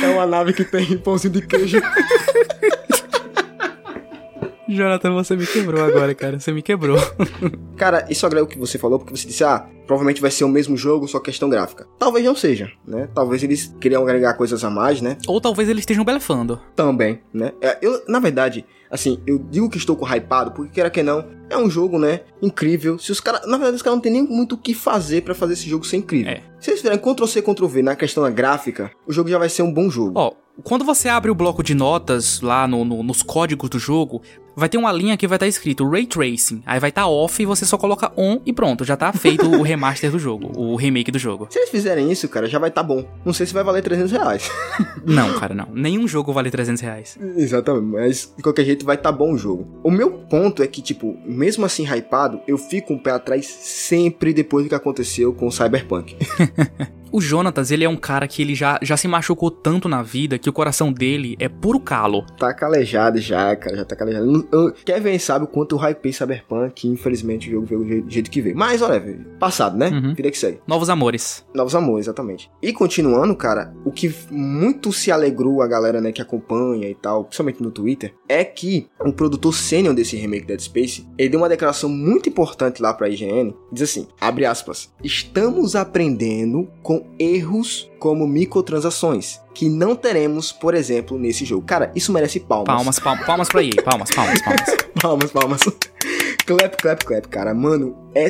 é uma nave que tem pãozinho de queijo. Jonathan, você me quebrou agora, cara. Você me quebrou. cara, isso agrega o que você falou, porque você disse, ah, provavelmente vai ser o mesmo jogo, só questão gráfica. Talvez não seja, né? Talvez eles queriam agregar coisas a mais, né? Ou talvez eles estejam belefando. Também, né? É, eu, na verdade, assim, eu digo que estou com hypado, porque queira que não, é um jogo, né, incrível. Se os caras, na verdade, os caras não tem nem muito o que fazer para fazer esse jogo ser incrível. É. Se eles fizerem Ctrl C, Ctrl V na questão da gráfica, o jogo já vai ser um bom jogo. Ó, quando você abre o bloco de notas lá no, no, nos códigos do jogo, vai ter uma linha que vai estar tá escrito Ray Tracing. Aí vai estar tá off e você só coloca on e pronto, já tá feito o remaster do jogo, o remake do jogo. Se eles fizerem isso, cara, já vai estar tá bom. Não sei se vai valer 300 reais. não, cara, não. Nenhum jogo vale 300 reais. Exatamente, mas de qualquer jeito vai estar tá bom o jogo. O meu ponto é que, tipo, mesmo assim hypado, eu fico um pé atrás sempre depois do que aconteceu com o Cyberpunk. O Jonatas, ele é um cara que ele já, já se machucou tanto na vida que o coração dele é puro calo. Tá calejado já, cara, já tá calejado. Kevin sabe o quanto eu hypei Cyberpunk, que infelizmente o jogo veio do jeito que veio. Mas, olha, passado, né? Uhum. Vida que segue. Novos amores. Novos amores, exatamente. E continuando, cara, o que muito se alegrou a galera, né, que acompanha e tal, principalmente no Twitter, é que o produtor sênior desse remake Dead Space, ele deu uma declaração muito importante lá pra IGN, diz assim, abre aspas, estamos aprendendo com erros como microtransações, que não teremos, por exemplo, nesse jogo. Cara, isso merece palmas. Palmas, palmas, palmas pra EA. Palmas, palmas, palmas. palmas, palmas. clap, clap, clap, cara. Mano, é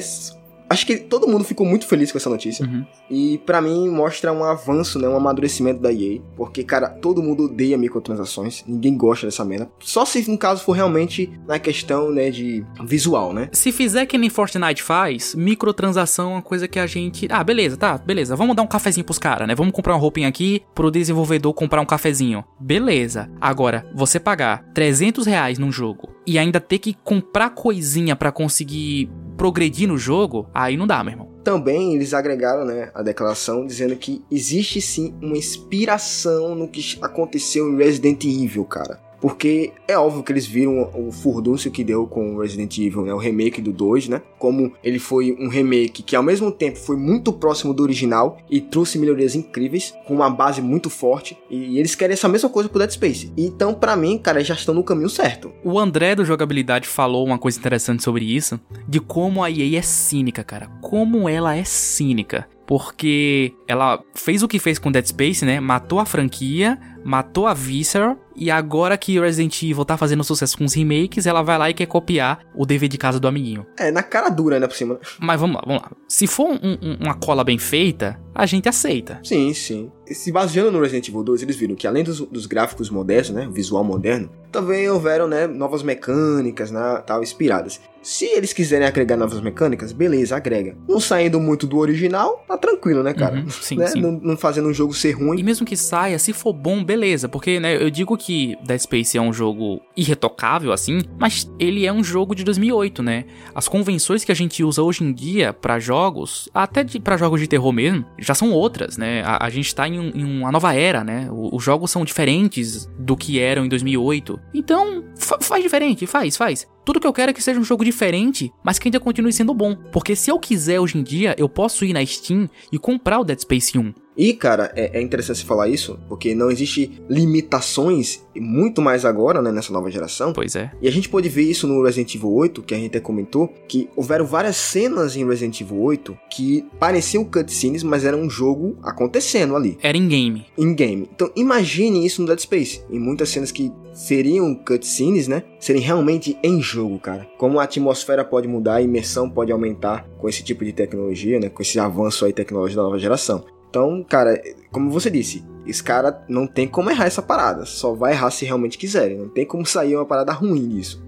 acho que todo mundo ficou muito feliz com essa notícia. Uhum. E para mim mostra um avanço, né? Um amadurecimento da EA. Porque, cara, todo mundo odeia microtransações. Ninguém gosta dessa merda. Só se no caso for realmente na questão, né, de visual, né? Se fizer que nem Fortnite faz, microtransação é uma coisa que a gente. Ah, beleza, tá, beleza. Vamos dar um cafezinho pros caras, né? Vamos comprar uma roupinha aqui pro desenvolvedor comprar um cafezinho. Beleza. Agora, você pagar 300 reais num jogo e ainda ter que comprar coisinha para conseguir progredir no jogo, aí não dá, meu irmão. Também eles agregaram né, a declaração dizendo que existe sim uma inspiração no que aconteceu em Resident Evil, cara. Porque é óbvio que eles viram o furdúncio que deu com Resident Evil, né? O remake do 2, né? Como ele foi um remake que ao mesmo tempo foi muito próximo do original e trouxe melhorias incríveis, com uma base muito forte. E eles querem essa mesma coisa pro Dead Space. Então, para mim, cara, já estão no caminho certo. O André do Jogabilidade falou uma coisa interessante sobre isso, de como a EA é cínica, cara. Como ela é cínica porque ela fez o que fez com Dead Space, né? Matou a franquia, matou a Visceral e agora que Resident Evil tá fazendo sucesso com os remakes, ela vai lá e quer copiar o dever de casa do amiguinho. É, na cara dura, né, por cima. Mas vamos lá, vamos lá. Se for um, um, uma cola bem feita, a gente aceita. Sim, sim. Se baseando no Resident Evil 2, eles viram que além dos, dos gráficos modernos, né, visual moderno, também houveram, né, novas mecânicas, né, tal, inspiradas. Se eles quiserem agregar novas mecânicas, beleza, agrega. Não saindo muito do original, tá tranquilo, né, cara? Uhum, sim, né? sim. Não, não, fazendo um jogo ser ruim. E mesmo que saia, se for bom, beleza. Porque, né, eu digo que Dead Space é um jogo irretocável, assim, mas ele é um jogo de 2008, né? As convenções que a gente usa hoje em dia para jogos, até para jogos de terror mesmo, já são outras, né? A, a gente tá em, em, uma nova era, né? Os jogos são diferentes do que eram em 2008. Então, faz diferente, faz, faz. Tudo que eu quero é que seja um jogo diferente, mas que ainda continue sendo bom. Porque se eu quiser hoje em dia, eu posso ir na Steam e comprar o Dead Space 1. E, cara, é, é interessante falar isso, porque não existe limitações, muito mais agora, né, nessa nova geração. Pois é. E a gente pode ver isso no Resident Evil 8, que a gente até comentou, que houveram várias cenas em Resident Evil 8 que pareciam cutscenes, mas era um jogo acontecendo ali. Era in-game. In-game. Então, imagine isso no Dead Space. Em muitas cenas que seriam cutscenes, né, serem realmente em jogo, cara. Como a atmosfera pode mudar, a imersão pode aumentar com esse tipo de tecnologia, né, com esse avanço aí tecnológico da nova geração. Então, cara, como você disse, esse cara não tem como errar essa parada. Só vai errar se realmente quiserem. Não tem como sair uma parada ruim disso.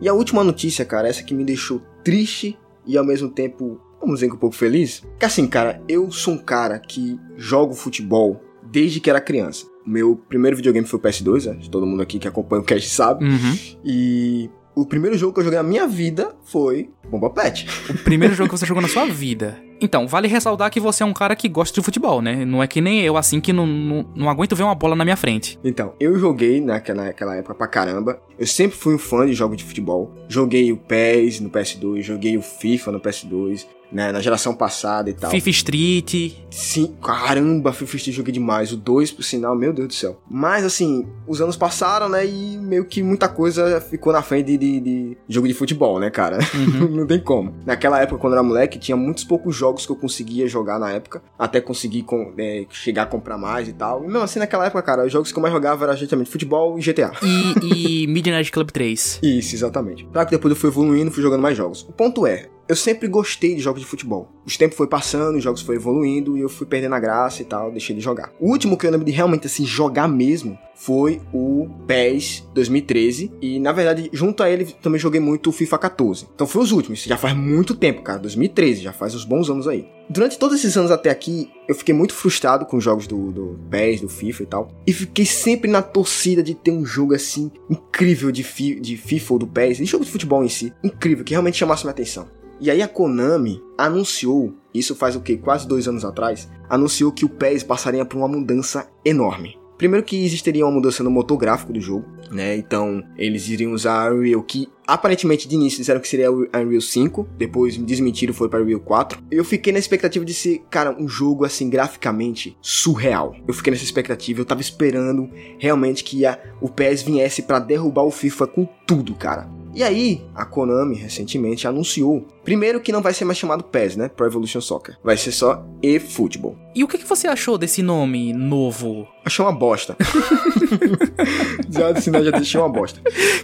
E a última notícia, cara, essa que me deixou triste e ao mesmo tempo, vamos dizer que um pouco feliz. Que assim, cara, eu sou um cara que jogo futebol desde que era criança. O meu primeiro videogame foi o PS2, né? todo mundo aqui que acompanha o cast sabe. Uhum. E o primeiro jogo que eu joguei na minha vida foi Bomba Pet. O primeiro jogo que você jogou na sua vida. Então, vale ressaltar que você é um cara que gosta de futebol, né? Não é que nem eu, assim, que não, não, não aguento ver uma bola na minha frente. Então, eu joguei naquela, naquela época pra caramba. Eu sempre fui um fã de jogos de futebol. Joguei o PES no PS2, joguei o FIFA no PS2. Né, na geração passada e tal. FIFA Street. Sim, caramba, FIFA Street joguei demais. O 2, por sinal, meu Deus do céu. Mas, assim, os anos passaram, né, e meio que muita coisa ficou na frente de, de, de jogo de futebol, né, cara? Uhum. Não tem como. Naquela época, quando eu era moleque, tinha muitos poucos jogos que eu conseguia jogar na época, até conseguir com, é, chegar a comprar mais e tal. E, não, assim, naquela época, cara, os jogos que eu mais jogava era justamente futebol e GTA. E, e Midnight Club 3. Isso, exatamente. Claro que depois eu fui evoluindo, fui jogando mais jogos. O ponto é, eu sempre gostei de jogos de futebol. Os tempos foi passando, os jogos foram evoluindo e eu fui perdendo a graça e tal, deixei de jogar. O último que eu lembro de realmente assim jogar mesmo foi o PES 2013 e na verdade junto a ele também joguei muito o FIFA 14. Então foi os últimos, já faz muito tempo, cara, 2013, já faz uns bons anos aí. Durante todos esses anos até aqui, eu fiquei muito frustrado com os jogos do, do PES, do FIFA e tal. E fiquei sempre na torcida de ter um jogo assim incrível de, fi, de FIFA ou do PES, e jogo de futebol em si, incrível, que realmente chamasse minha atenção. E aí a Konami anunciou, isso faz o que? Quase dois anos atrás, anunciou que o PES passaria por uma mudança enorme. Primeiro que existiria uma mudança no motor gráfico do jogo, né? Então eles iriam usar Unreal que aparentemente de início disseram que seria o Unreal 5, depois me desmentiram foi para Unreal 4. Eu fiquei na expectativa de ser, cara, um jogo assim graficamente surreal. Eu fiquei nessa expectativa, eu tava esperando realmente que a, o PES viesse para derrubar o FIFA com tudo, cara. E aí, a Konami recentemente anunciou, primeiro que não vai ser mais chamado PES, né? Pro Evolution Soccer. Vai ser só eFootball. E o que, que você achou desse nome novo? Achei uma bosta. já já deixei uma bosta.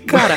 Cara,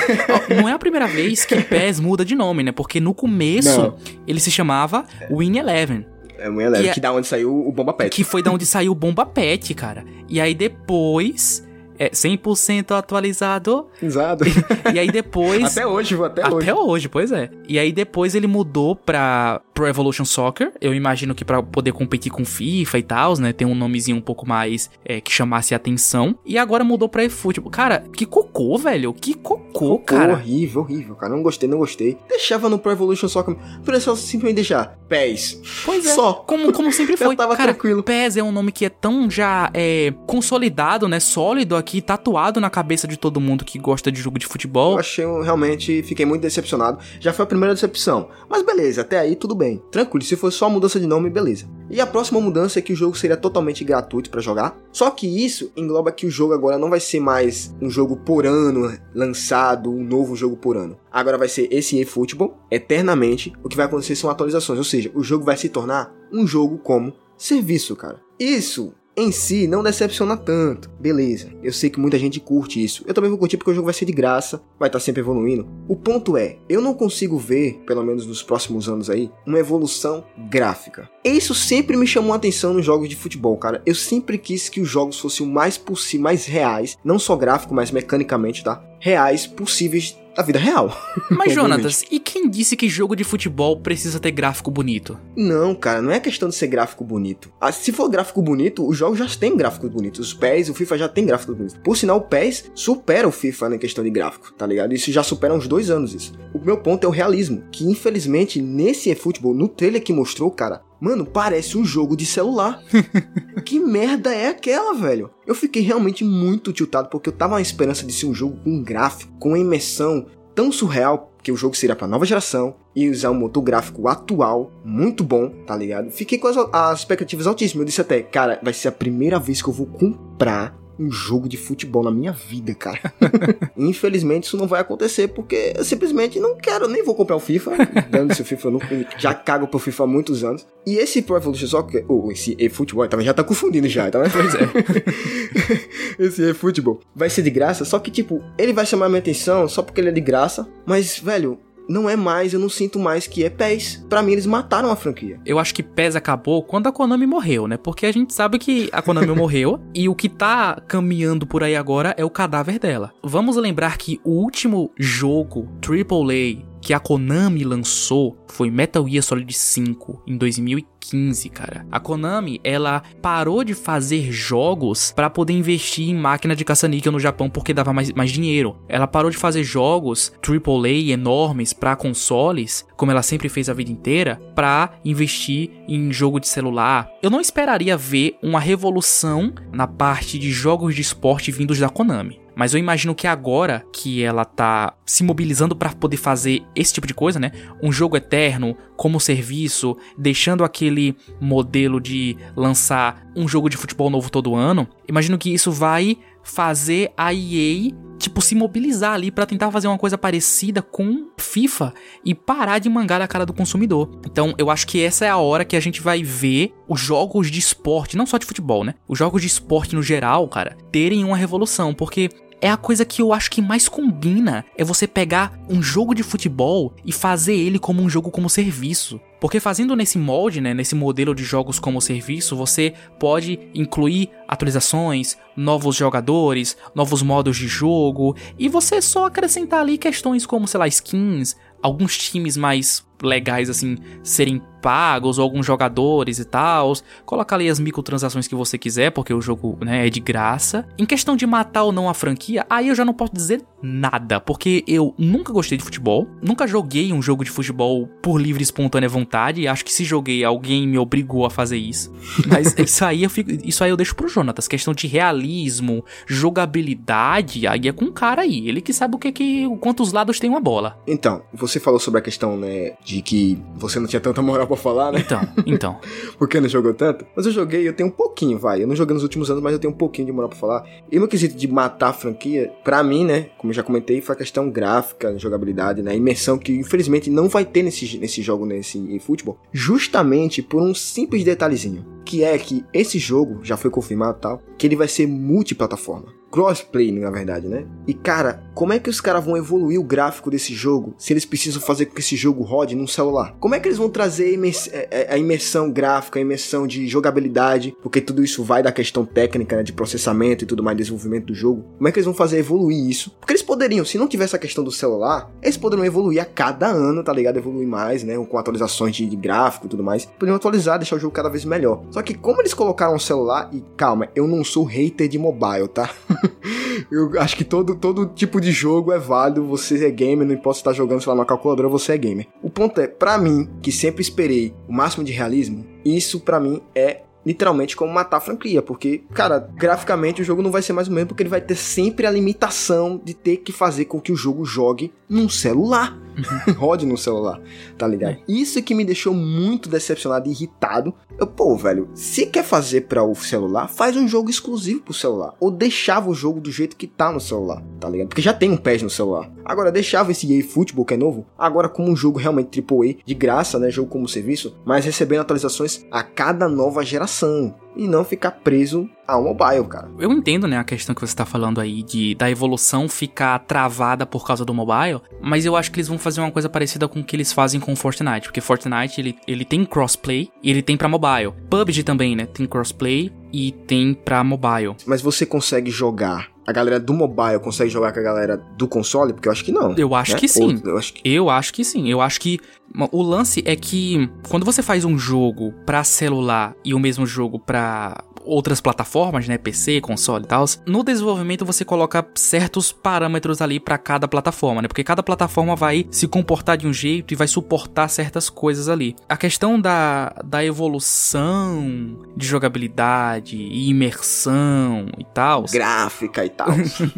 não é a primeira vez que PES muda de nome, né? Porque no começo não. ele se chamava Win Eleven. É Win Eleven, que, é, que da onde saiu o Bomba Pet. Que foi da onde saiu o Bomba Pet, cara. E aí depois é 100% atualizado. Exato. E, e, aí depois... até hoje, até, até hoje. Até hoje, pois é. E aí depois ele mudou pra Pro Evolution Soccer. Eu imagino que para poder competir com FIFA e tal, né? Tem um nomezinho um pouco mais é, que chamasse atenção. E agora mudou pra eFootball. Cara, que cocô, velho. Que cocô, cocô cara. Horrível, horrível, cara. Não gostei, não gostei. Deixava no Pro Evolution Soccer. Por isso, simplesmente deixar PES. Pois é. Só. Como, como sempre foi. Eu tava cara, tranquilo. PES é um nome que é tão já é, consolidado, né? Sólido aqui aqui tatuado na cabeça de todo mundo que gosta de jogo de futebol. Eu achei, realmente, fiquei muito decepcionado. Já foi a primeira decepção. Mas beleza, até aí tudo bem. Tranquilo, se for só mudança de nome, beleza. E a próxima mudança é que o jogo seria totalmente gratuito para jogar. Só que isso engloba que o jogo agora não vai ser mais um jogo por ano lançado, um novo jogo por ano. Agora vai ser esse eFootball eternamente. O que vai acontecer são atualizações, ou seja, o jogo vai se tornar um jogo como serviço, cara. Isso em si não decepciona tanto. Beleza, eu sei que muita gente curte isso. Eu também vou curtir porque o jogo vai ser de graça, vai estar tá sempre evoluindo. O ponto é, eu não consigo ver, pelo menos nos próximos anos aí, uma evolução gráfica. Isso sempre me chamou a atenção nos jogos de futebol, cara. Eu sempre quis que os jogos fossem o mais possível, mais reais, não só gráfico, mas mecanicamente, tá? Reais possíveis da vida real. Mas, Jonatas, e quem disse que jogo de futebol precisa ter gráfico bonito? Não, cara, não é questão de ser gráfico bonito. Ah, se for gráfico bonito, os jogos já têm gráficos bonitos. Os PES, o FIFA já tem gráficos bonitos. Por sinal, o PES supera o FIFA na questão de gráfico, tá ligado? Isso já supera uns dois anos isso. O meu ponto é o realismo, que infelizmente nesse eFootball, no trailer que mostrou, cara, Mano, parece um jogo de celular. que merda é aquela, velho? Eu fiquei realmente muito tiltado porque eu tava na esperança de ser um jogo com gráfico, com imersão tão surreal que o jogo seria para nova geração e usar um motor gráfico atual muito bom, tá ligado? Fiquei com as, as expectativas altíssimas. Eu disse até, cara, vai ser a primeira vez que eu vou comprar um jogo de futebol na minha vida, cara. Infelizmente isso não vai acontecer porque eu simplesmente não quero, nem vou comprar o FIFA. Dando-se o FIFA, eu não, já cago pro FIFA há muitos anos. E esse Pro Evolution Soccer, ou esse eFootball, também já tá confundindo já, tá? Pois é. esse eFootball vai ser de graça, só que tipo, ele vai chamar minha atenção só porque ele é de graça, mas velho, não é mais, eu não sinto mais que é PES. Para mim, eles mataram a franquia. Eu acho que PES acabou quando a Konami morreu, né? Porque a gente sabe que a Konami morreu e o que tá caminhando por aí agora é o cadáver dela. Vamos lembrar que o último jogo AAA que a Konami lançou foi Metal Gear Solid 5 em 2015, cara. A Konami, ela parou de fazer jogos para poder investir em máquina de caça-níquel no Japão porque dava mais, mais dinheiro. Ela parou de fazer jogos AAA enormes para consoles, como ela sempre fez a vida inteira, para investir em jogo de celular. Eu não esperaria ver uma revolução na parte de jogos de esporte vindos da Konami. Mas eu imagino que agora que ela tá se mobilizando para poder fazer esse tipo de coisa, né? Um jogo eterno como serviço, deixando aquele modelo de lançar um jogo de futebol novo todo ano. Imagino que isso vai fazer a EA tipo se mobilizar ali para tentar fazer uma coisa parecida com FIFA e parar de mangar a cara do consumidor. Então, eu acho que essa é a hora que a gente vai ver os jogos de esporte, não só de futebol, né? Os jogos de esporte no geral, cara, terem uma revolução, porque é a coisa que eu acho que mais combina. É você pegar um jogo de futebol e fazer ele como um jogo como serviço. Porque fazendo nesse molde, né, nesse modelo de jogos como serviço, você pode incluir atualizações, novos jogadores, novos modos de jogo, e você só acrescentar ali questões como, sei lá, skins, alguns times mais legais assim serem pagos ou alguns jogadores e tal, colocar ali as microtransações que você quiser, porque o jogo né, é de graça. Em questão de matar ou não a franquia, aí eu já não posso dizer nada, porque eu nunca gostei de futebol, nunca joguei um jogo de futebol por livre e espontânea vontade, acho que se joguei alguém me obrigou a fazer isso. Mas isso aí eu fico, isso aí eu deixo pro Jonatas, questão de realismo, jogabilidade, aí é com o cara aí, ele que sabe o que que quantos lados tem uma bola. Então, você falou sobre a questão, né, de que você não tinha tanta moral para falar, né? Então, então. Porque não jogou tanto? Mas eu joguei, eu tenho um pouquinho, vai. Eu não joguei nos últimos anos, mas eu tenho um pouquinho de moral pra falar. E meu quesito de matar a franquia, pra mim, né? Como eu já comentei, foi a questão gráfica, jogabilidade, né? Imersão que infelizmente não vai ter nesse, nesse jogo, nesse futebol. Justamente por um simples detalhezinho. Que é que esse jogo, já foi confirmado tal, que ele vai ser multiplataforma crossplay, na verdade, né? E cara, como é que os caras vão evoluir o gráfico desse jogo se eles precisam fazer com que esse jogo rode num celular? Como é que eles vão trazer é, é, a imersão gráfica, a imersão de jogabilidade? Porque tudo isso vai da questão técnica, né, de processamento e tudo mais, desenvolvimento do jogo. Como é que eles vão fazer evoluir isso? Porque eles poderiam, se não tivesse a questão do celular, eles poderiam evoluir a cada ano, tá ligado? Evoluir mais, né? Com atualizações de, de gráfico e tudo mais. Poderiam atualizar, deixar o jogo cada vez melhor. Só que como eles colocaram o celular, e calma, eu não sou hater de mobile, tá? eu acho que todo, todo tipo de jogo é válido. Você é gamer, não importa se tá jogando, sei lá, numa calculadora, você é gamer. O ponto é, para mim, que sempre esperei o máximo de realismo, isso para mim é literalmente como matar a franquia, porque, cara, graficamente o jogo não vai ser mais o mesmo, porque ele vai ter sempre a limitação de ter que fazer com que o jogo jogue num celular. Rode no celular, tá ligado? É. Isso que me deixou muito decepcionado e irritado. Eu, pô, velho, se quer fazer para o celular, faz um jogo exclusivo pro celular. Ou deixava o jogo do jeito que tá no celular, tá ligado? Porque já tem um PES no celular. Agora, deixava esse EA Football, que é novo, agora como um jogo realmente AAA, de graça, né? Jogo como serviço, mas recebendo atualizações a cada nova geração e não ficar preso ao mobile, cara. Eu entendo, né, a questão que você tá falando aí de da evolução ficar travada por causa do mobile, mas eu acho que eles vão fazer uma coisa parecida com o que eles fazem com Fortnite, porque Fortnite ele, ele tem crossplay e ele tem para mobile. PUBG também, né, tem crossplay e tem para mobile. Mas você consegue jogar a galera do mobile consegue jogar com a galera do console? Porque eu acho que não. Eu acho né? que sim. Ou, eu, acho que... eu acho que sim. Eu acho que o lance é que quando você faz um jogo para celular e o mesmo jogo para outras plataformas, né, PC, console e tal, no desenvolvimento você coloca certos parâmetros ali para cada plataforma, né? Porque cada plataforma vai se comportar de um jeito e vai suportar certas coisas ali. A questão da, da evolução de jogabilidade e imersão e tal, gráfica e tal,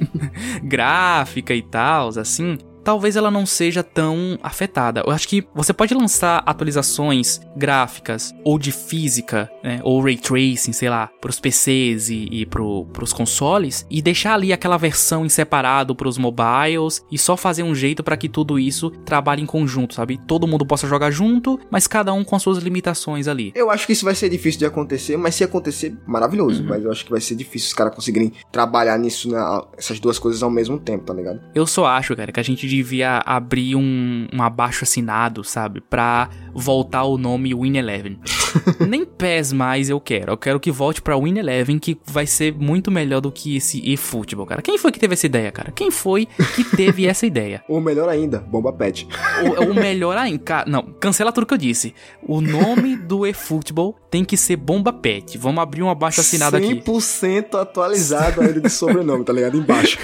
gráfica e tal, assim, talvez ela não seja tão afetada. Eu acho que você pode lançar atualizações gráficas ou de física, né, ou ray tracing, sei lá, para os PCs e, e pro, pros consoles e deixar ali aquela versão em separado para os mobiles e só fazer um jeito para que tudo isso trabalhe em conjunto, sabe? Todo mundo possa jogar junto, mas cada um com suas limitações ali. Eu acho que isso vai ser difícil de acontecer, mas se acontecer, maravilhoso. Uhum. Mas eu acho que vai ser difícil os caras conseguirem trabalhar nisso, né, essas duas coisas ao mesmo tempo, tá ligado? Eu só acho, cara, que a gente devia abrir um, um abaixo assinado, sabe? Pra voltar o nome Win Eleven. Nem PES mais eu quero. Eu quero que volte pra Win Eleven, que vai ser muito melhor do que esse eFootball, cara. Quem foi que teve essa ideia, cara? Quem foi que teve essa ideia? Ou melhor ainda, Bomba Pet. O, o melhor ainda. Não, cancela tudo que eu disse. O nome do eFootball tem que ser Bomba Pet. Vamos abrir um abaixo assinado aqui. 100% atualizado ainda de sobrenome, tá ligado? Embaixo.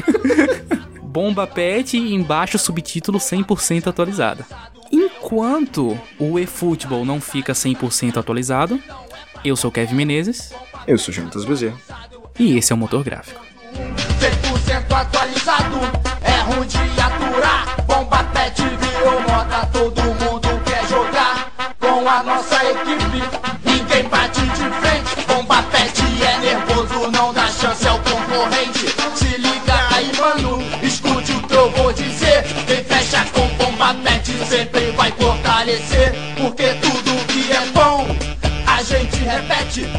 Bomba Pet e embaixo subtítulo 100% atualizada. Enquanto o eFootball não fica 100% atualizado, eu sou Kevin Menezes. Eu sou Jonatas Bezerra. E esse é o Motor Gráfico. 100% atualizado, é ruim de aturar. Bomba Pet virou moda, todo mundo quer jogar com a nossa equipe. Sempre vai fortalecer, porque tudo que é bom a gente repete.